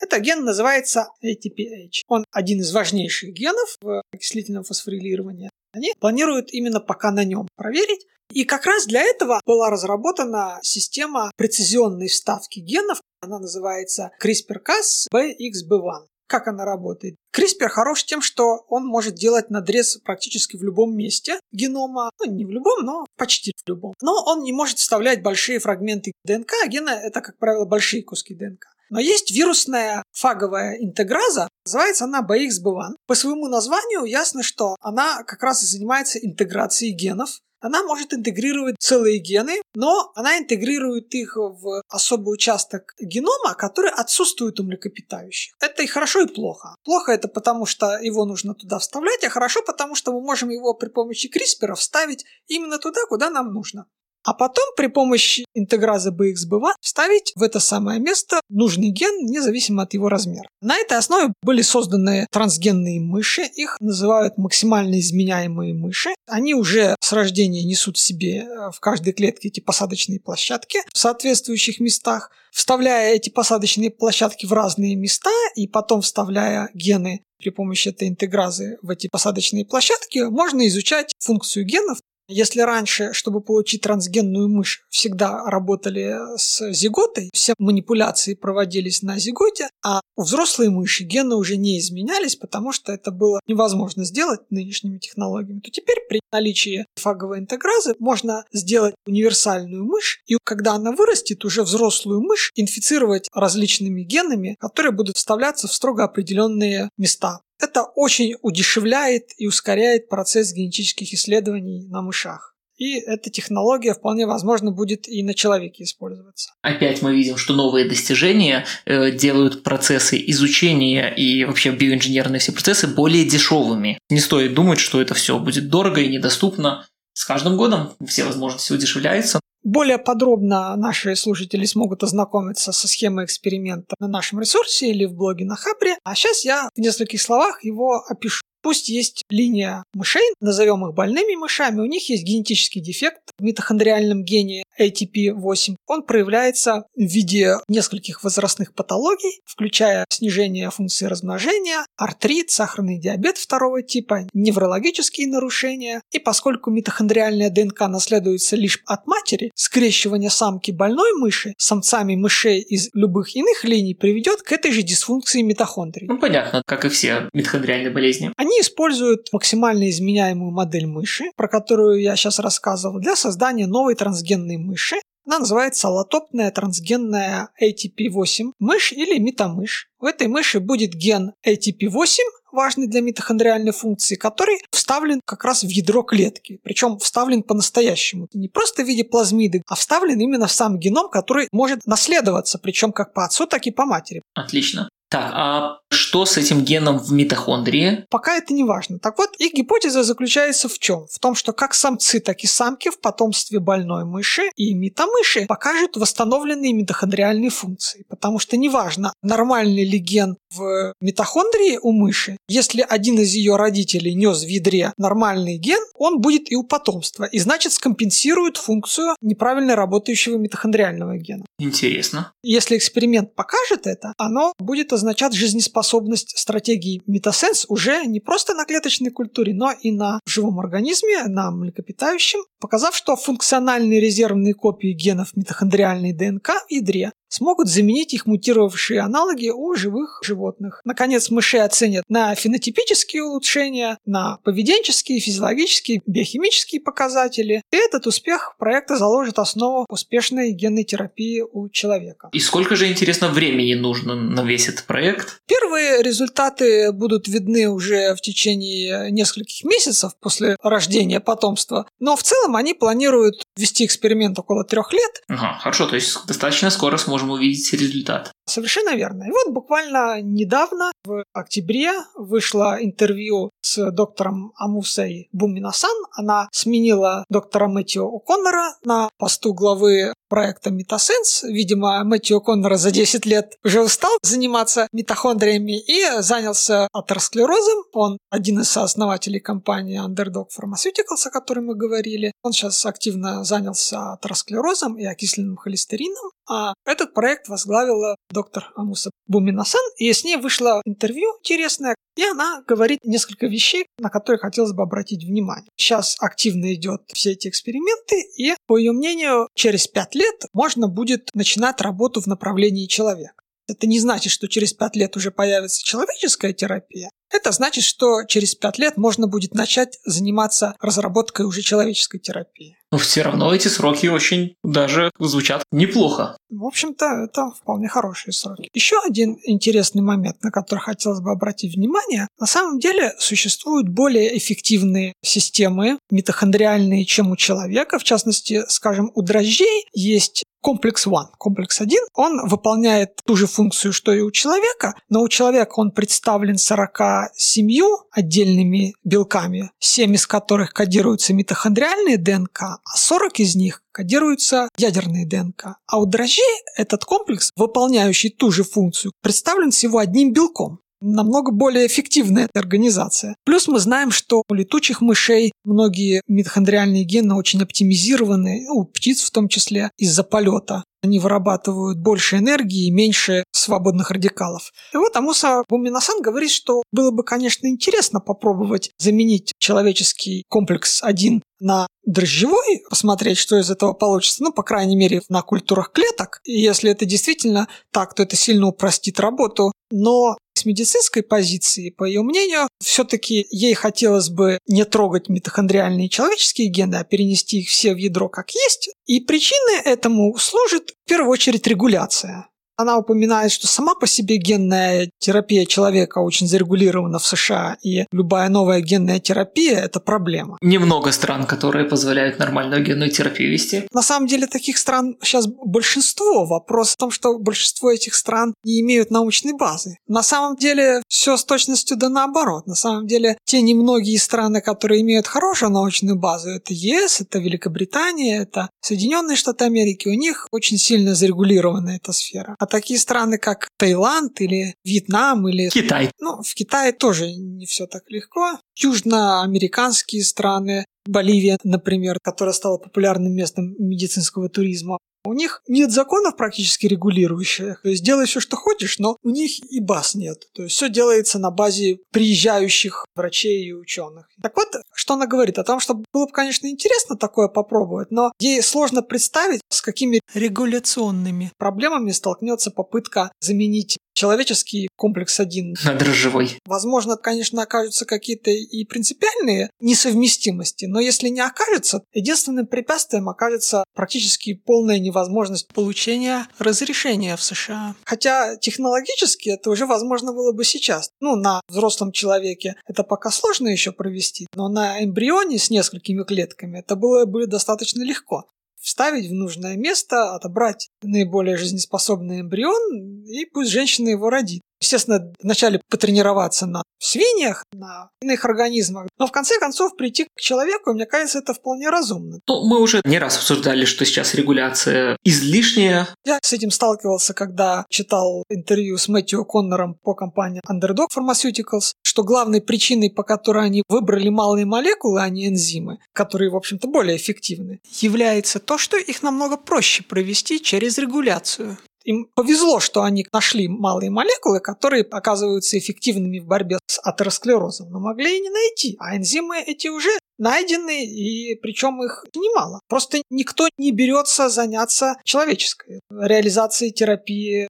этот ген называется ATPH. Он один из важнейших генов в окислительном фосфорилировании. Они планируют именно пока на нем проверить. И как раз для этого была разработана система прецизионной вставки генов. Она называется CRISPR-Cas BXB1. Как она работает? CRISPR хорош тем, что он может делать надрез практически в любом месте генома. Ну, не в любом, но почти в любом. Но он не может вставлять большие фрагменты ДНК. А гены – это, как правило, большие куски ДНК. Но есть вирусная фаговая интеграза, называется она BXB1. По своему названию ясно, что она как раз и занимается интеграцией генов. Она может интегрировать целые гены, но она интегрирует их в особый участок генома, который отсутствует у млекопитающих. Это и хорошо, и плохо. Плохо это потому, что его нужно туда вставлять, а хорошо потому, что мы можем его при помощи CRISPR вставить именно туда, куда нам нужно а потом при помощи интеграза BXB1 вставить в это самое место нужный ген, независимо от его размера. На этой основе были созданы трансгенные мыши, их называют максимально изменяемые мыши. Они уже с рождения несут в себе э, в каждой клетке эти посадочные площадки в соответствующих местах, вставляя эти посадочные площадки в разные места и потом вставляя гены при помощи этой интегразы в эти посадочные площадки, можно изучать функцию генов если раньше, чтобы получить трансгенную мышь, всегда работали с зиготой, все манипуляции проводились на зиготе, а у взрослой мыши гены уже не изменялись, потому что это было невозможно сделать нынешними технологиями, то теперь при наличии фаговой интегразы можно сделать универсальную мышь, и когда она вырастет, уже взрослую мышь инфицировать различными генами, которые будут вставляться в строго определенные места. Это очень удешевляет и ускоряет процесс генетических исследований на мышах. И эта технология вполне возможно будет и на человеке использоваться. Опять мы видим, что новые достижения э, делают процессы изучения и вообще биоинженерные все процессы более дешевыми. Не стоит думать, что это все будет дорого и недоступно. С каждым годом все возможности удешевляются. Более подробно наши слушатели смогут ознакомиться со схемой эксперимента на нашем ресурсе или в блоге на Хабре. А сейчас я в нескольких словах его опишу. Пусть есть линия мышей, назовем их больными мышами, у них есть генетический дефект в митохондриальном гене ATP8. Он проявляется в виде нескольких возрастных патологий, включая снижение функции размножения, артрит, сахарный диабет второго типа, неврологические нарушения. И поскольку митохондриальная ДНК наследуется лишь от матери, скрещивание самки больной мыши с самцами мышей из любых иных линий приведет к этой же дисфункции митохондрий. Ну, понятно, как и все митохондриальные болезни. Они используют максимально изменяемую модель мыши, про которую я сейчас рассказывал, для создания новой трансгенной мыши. Она называется аллотопная трансгенная ATP8 мышь или метамышь. У этой мыши будет ген ATP8, важный для митохондриальной функции, который вставлен как раз в ядро клетки. Причем вставлен по-настоящему. Не просто в виде плазмиды, а вставлен именно в сам геном, который может наследоваться, причем как по отцу, так и по матери. Отлично. Так, а что с этим геном в митохондрии? Пока это не важно. Так вот, их гипотеза заключается в чем? В том, что как самцы, так и самки в потомстве больной мыши и метамыши покажут восстановленные митохондриальные функции. Потому что неважно, нормальный ли ген в митохондрии у мыши, если один из ее родителей нес в ядре нормальный ген, он будет и у потомства, и значит скомпенсирует функцию неправильно работающего митохондриального гена. Интересно. Если эксперимент покажет это, оно будет означать жизнеспособность стратегии метасенс уже не просто на клеточной культуре, но и на живом организме, на млекопитающем, показав, что функциональные резервные копии генов митохондриальной ДНК в ядре смогут заменить их мутировавшие аналоги у живых животных. Наконец, мышей оценят на фенотипические улучшения, на поведенческие, физиологические, биохимические показатели. И этот успех проекта заложит основу успешной генной терапии у человека. И сколько же, интересно, времени нужно на весь этот проект? Первые результаты будут видны уже в течение нескольких месяцев после рождения потомства, но в целом они планируют вести эксперимент около трех лет. Ага, хорошо, то есть достаточно скоро сможем увидеть результат. Совершенно верно. И вот буквально недавно, в октябре, вышло интервью с доктором Амусой Буминасан. Она сменила доктора Мэтью О'Коннора на посту главы проекта Метасенс. Видимо, Мэтью О'Коннора за 10 лет уже устал заниматься митохондриями и занялся атеросклерозом. Он один из сооснователей компании Underdog Pharmaceuticals, о которой мы говорили. Он сейчас активно занялся атеросклерозом и окисленным холестерином. А этот проект возглавила доктор Амуса Буминасан, и с ней вышло интервью интересное, и она говорит несколько вещей, на которые хотелось бы обратить внимание. Сейчас активно идет все эти эксперименты, и, по ее мнению, через пять лет можно будет начинать работу в направлении человека. Это не значит, что через пять лет уже появится человеческая терапия. Это значит, что через пять лет можно будет начать заниматься разработкой уже человеческой терапии. Но все равно эти сроки очень даже звучат неплохо. В общем-то, это вполне хорошие сроки. Еще один интересный момент, на который хотелось бы обратить внимание. На самом деле существуют более эффективные системы митохондриальные, чем у человека. В частности, скажем, у дрожжей есть Комплекс One, комплекс 1, он выполняет ту же функцию, что и у человека, но у человека он представлен 47 отдельными белками, 7 из которых кодируются митохондриальные ДНК, а 40 из них кодируются ядерные ДНК. А у дрожжей этот комплекс, выполняющий ту же функцию, представлен всего одним белком намного более эффективная организация. Плюс мы знаем, что у летучих мышей многие митохондриальные гены очень оптимизированы, ну, у птиц в том числе, из-за полета. Они вырабатывают больше энергии и меньше свободных радикалов. И вот Амуса Буминасан говорит, что было бы, конечно, интересно попробовать заменить человеческий комплекс 1 на дрожжевой, посмотреть, что из этого получится, ну, по крайней мере, на культурах клеток. И если это действительно так, то это сильно упростит работу. Но с медицинской позиции, по ее мнению, все-таки ей хотелось бы не трогать митохондриальные человеческие гены, а перенести их все в ядро как есть. И причиной этому служит в первую очередь регуляция. Она упоминает, что сама по себе генная терапия человека очень зарегулирована в США, и любая новая генная терапия – это проблема. Немного стран, которые позволяют нормальную генную терапию вести. На самом деле таких стран сейчас большинство. Вопрос в том, что большинство этих стран не имеют научной базы. На самом деле все с точностью да наоборот. На самом деле те немногие страны, которые имеют хорошую научную базу, это ЕС, это Великобритания, это Соединенные Штаты Америки, у них очень сильно зарегулирована эта сфера. А такие страны, как Таиланд или Вьетнам или... Китай. Ну, в Китае тоже не все так легко. Южноамериканские страны, Боливия, например, которая стала популярным местом медицинского туризма. У них нет законов практически регулирующих. То есть делай все, что хочешь, но у них и баз нет. То есть все делается на базе приезжающих врачей и ученых. Так вот, что она говорит? О том, что было бы, конечно, интересно такое попробовать, но ей сложно представить, с какими регуляционными проблемами столкнется попытка заменить человеческий комплекс один. На дрожжевой. Возможно, конечно, окажутся какие-то и принципиальные несовместимости, но если не окажется, единственным препятствием окажется практически полная невозможность получения разрешения в США. Хотя технологически это уже возможно было бы сейчас. Ну, на взрослом человеке это пока сложно еще провести, но на эмбрионе с несколькими клетками это было бы достаточно легко вставить в нужное место, отобрать наиболее жизнеспособный эмбрион, и пусть женщина его родит. Естественно, вначале потренироваться на свиньях, на иных организмах, но в конце концов прийти к человеку, мне кажется, это вполне разумно. Ну, мы уже не раз обсуждали, что сейчас регуляция излишняя. Я с этим сталкивался, когда читал интервью с Мэтью Коннором по компании Underdog Pharmaceuticals, что главной причиной, по которой они выбрали малые молекулы, а не энзимы, которые, в общем-то, более эффективны, является то, что их намного проще провести через регуляцию. Им повезло, что они нашли малые молекулы, которые оказываются эффективными в борьбе с атеросклерозом, но могли и не найти. А энзимы эти уже найдены, и причем их немало. Просто никто не берется заняться человеческой реализацией терапии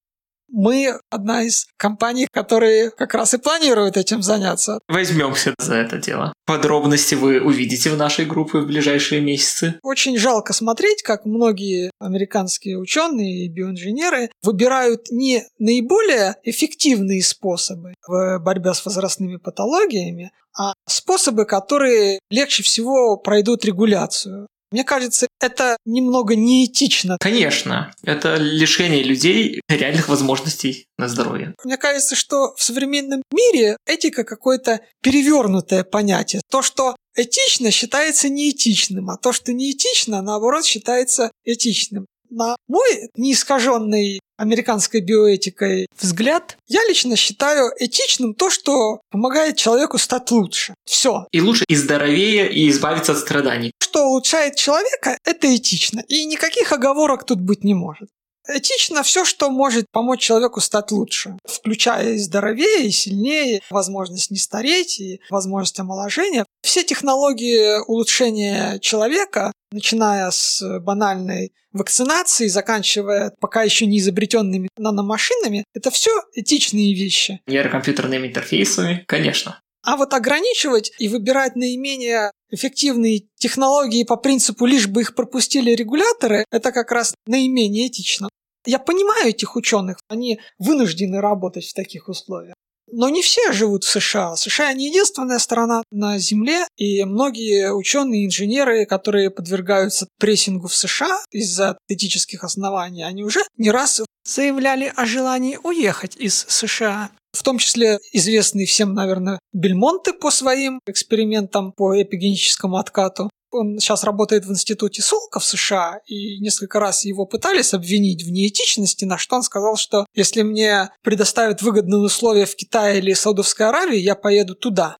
мы одна из компаний, которые как раз и планируют этим заняться. Возьмемся за это дело. Подробности вы увидите в нашей группе в ближайшие месяцы. Очень жалко смотреть, как многие американские ученые и биоинженеры выбирают не наиболее эффективные способы в борьбе с возрастными патологиями, а способы, которые легче всего пройдут регуляцию. Мне кажется, это немного неэтично. Конечно, это лишение людей реальных возможностей на здоровье. Мне кажется, что в современном мире этика какое-то перевернутое понятие. То, что этично, считается неэтичным, а то, что неэтично, наоборот, считается этичным. На мой неискаженный американской биоэтикой взгляд, я лично считаю этичным то, что помогает человеку стать лучше. Все. И лучше, и здоровее, и избавиться от страданий. Что улучшает человека, это этично. И никаких оговорок тут быть не может. Этично все, что может помочь человеку стать лучше, включая и здоровее, и сильнее, возможность не стареть, и возможность омоложения. Все технологии улучшения человека, начиная с банальной вакцинации, заканчивая пока еще не изобретенными наномашинами, это все этичные вещи. Нейрокомпьютерными интерфейсами, конечно. А вот ограничивать и выбирать наименее эффективные технологии по принципу лишь бы их пропустили регуляторы, это как раз наименее этично. Я понимаю этих ученых, они вынуждены работать в таких условиях. Но не все живут в США. США не единственная страна на Земле, и многие ученые инженеры, которые подвергаются прессингу в США из-за этических оснований, они уже не раз заявляли о желании уехать из США. В том числе известный всем, наверное, Бельмонте по своим экспериментам по эпигенетическому откату. Он сейчас работает в институте Солка в США, и несколько раз его пытались обвинить в неэтичности, на что он сказал, что если мне предоставят выгодные условия в Китае или Саудовской Аравии, я поеду туда.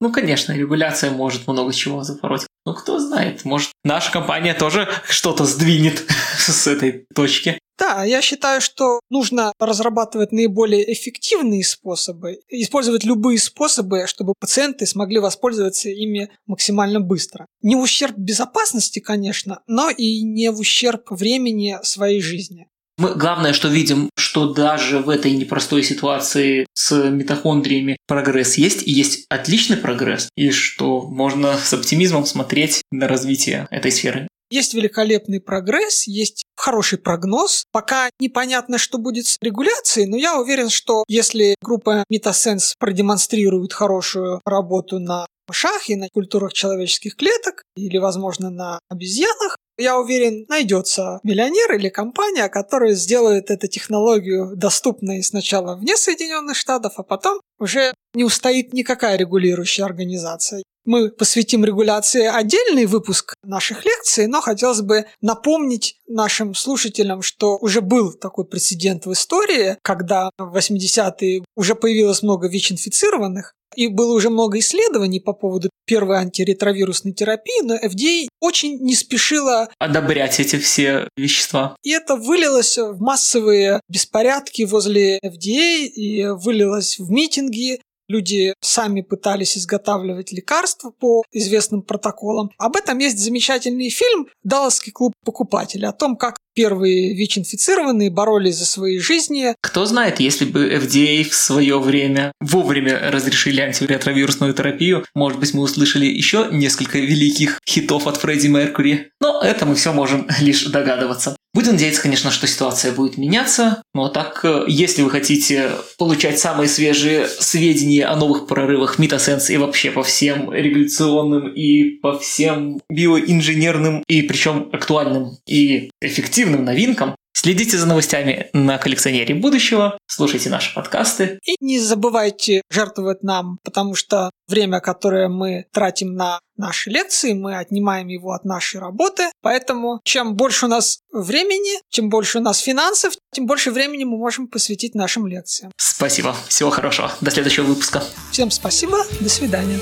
Ну, конечно, регуляция может много чего запороть. Но кто знает, может, наша компания тоже что-то сдвинет <laughs> с этой точки. Да, я считаю, что нужно разрабатывать наиболее эффективные способы, использовать любые способы, чтобы пациенты смогли воспользоваться ими максимально быстро. Не в ущерб безопасности, конечно, но и не в ущерб времени своей жизни. Мы главное, что видим, что даже в этой непростой ситуации с митохондриями прогресс есть, и есть отличный прогресс, и что можно с оптимизмом смотреть на развитие этой сферы. Есть великолепный прогресс, есть хороший прогноз. Пока непонятно, что будет с регуляцией, но я уверен, что если группа Metasense продемонстрирует хорошую работу на мышах и на культурах человеческих клеток, или, возможно, на обезьянах, я уверен, найдется миллионер или компания, которая сделает эту технологию доступной сначала вне Соединенных Штатов, а потом уже не устоит никакая регулирующая организация. Мы посвятим регуляции отдельный выпуск наших лекций, но хотелось бы напомнить нашим слушателям, что уже был такой прецедент в истории, когда в 80-е уже появилось много ВИЧ-инфицированных, и было уже много исследований по поводу первой антиретровирусной терапии, но FDA очень не спешила одобрять эти все вещества. И это вылилось в массовые беспорядки возле FDA и вылилось в митинги. Люди сами пытались изготавливать лекарства по известным протоколам. Об этом есть замечательный фильм «Далласский клуб покупателей» о том, как первые ВИЧ-инфицированные боролись за свои жизни. Кто знает, если бы FDA в свое время вовремя разрешили антиретровирусную терапию, может быть, мы услышали еще несколько великих хитов от Фредди Меркьюри. Но это мы все можем лишь догадываться. Будем надеяться, конечно, что ситуация будет меняться, но так, э, если вы хотите получать самые свежие сведения о новых прорывах Метасенс и вообще по всем регуляционным и по всем биоинженерным и причем актуальным и эффективным новинкам, Следите за новостями на коллекционере будущего, слушайте наши подкасты. И не забывайте жертвовать нам, потому что время, которое мы тратим на наши лекции, мы отнимаем его от нашей работы. Поэтому чем больше у нас времени, чем больше у нас финансов, тем больше времени мы можем посвятить нашим лекциям. Спасибо. Всего хорошего. До следующего выпуска. Всем спасибо. До свидания.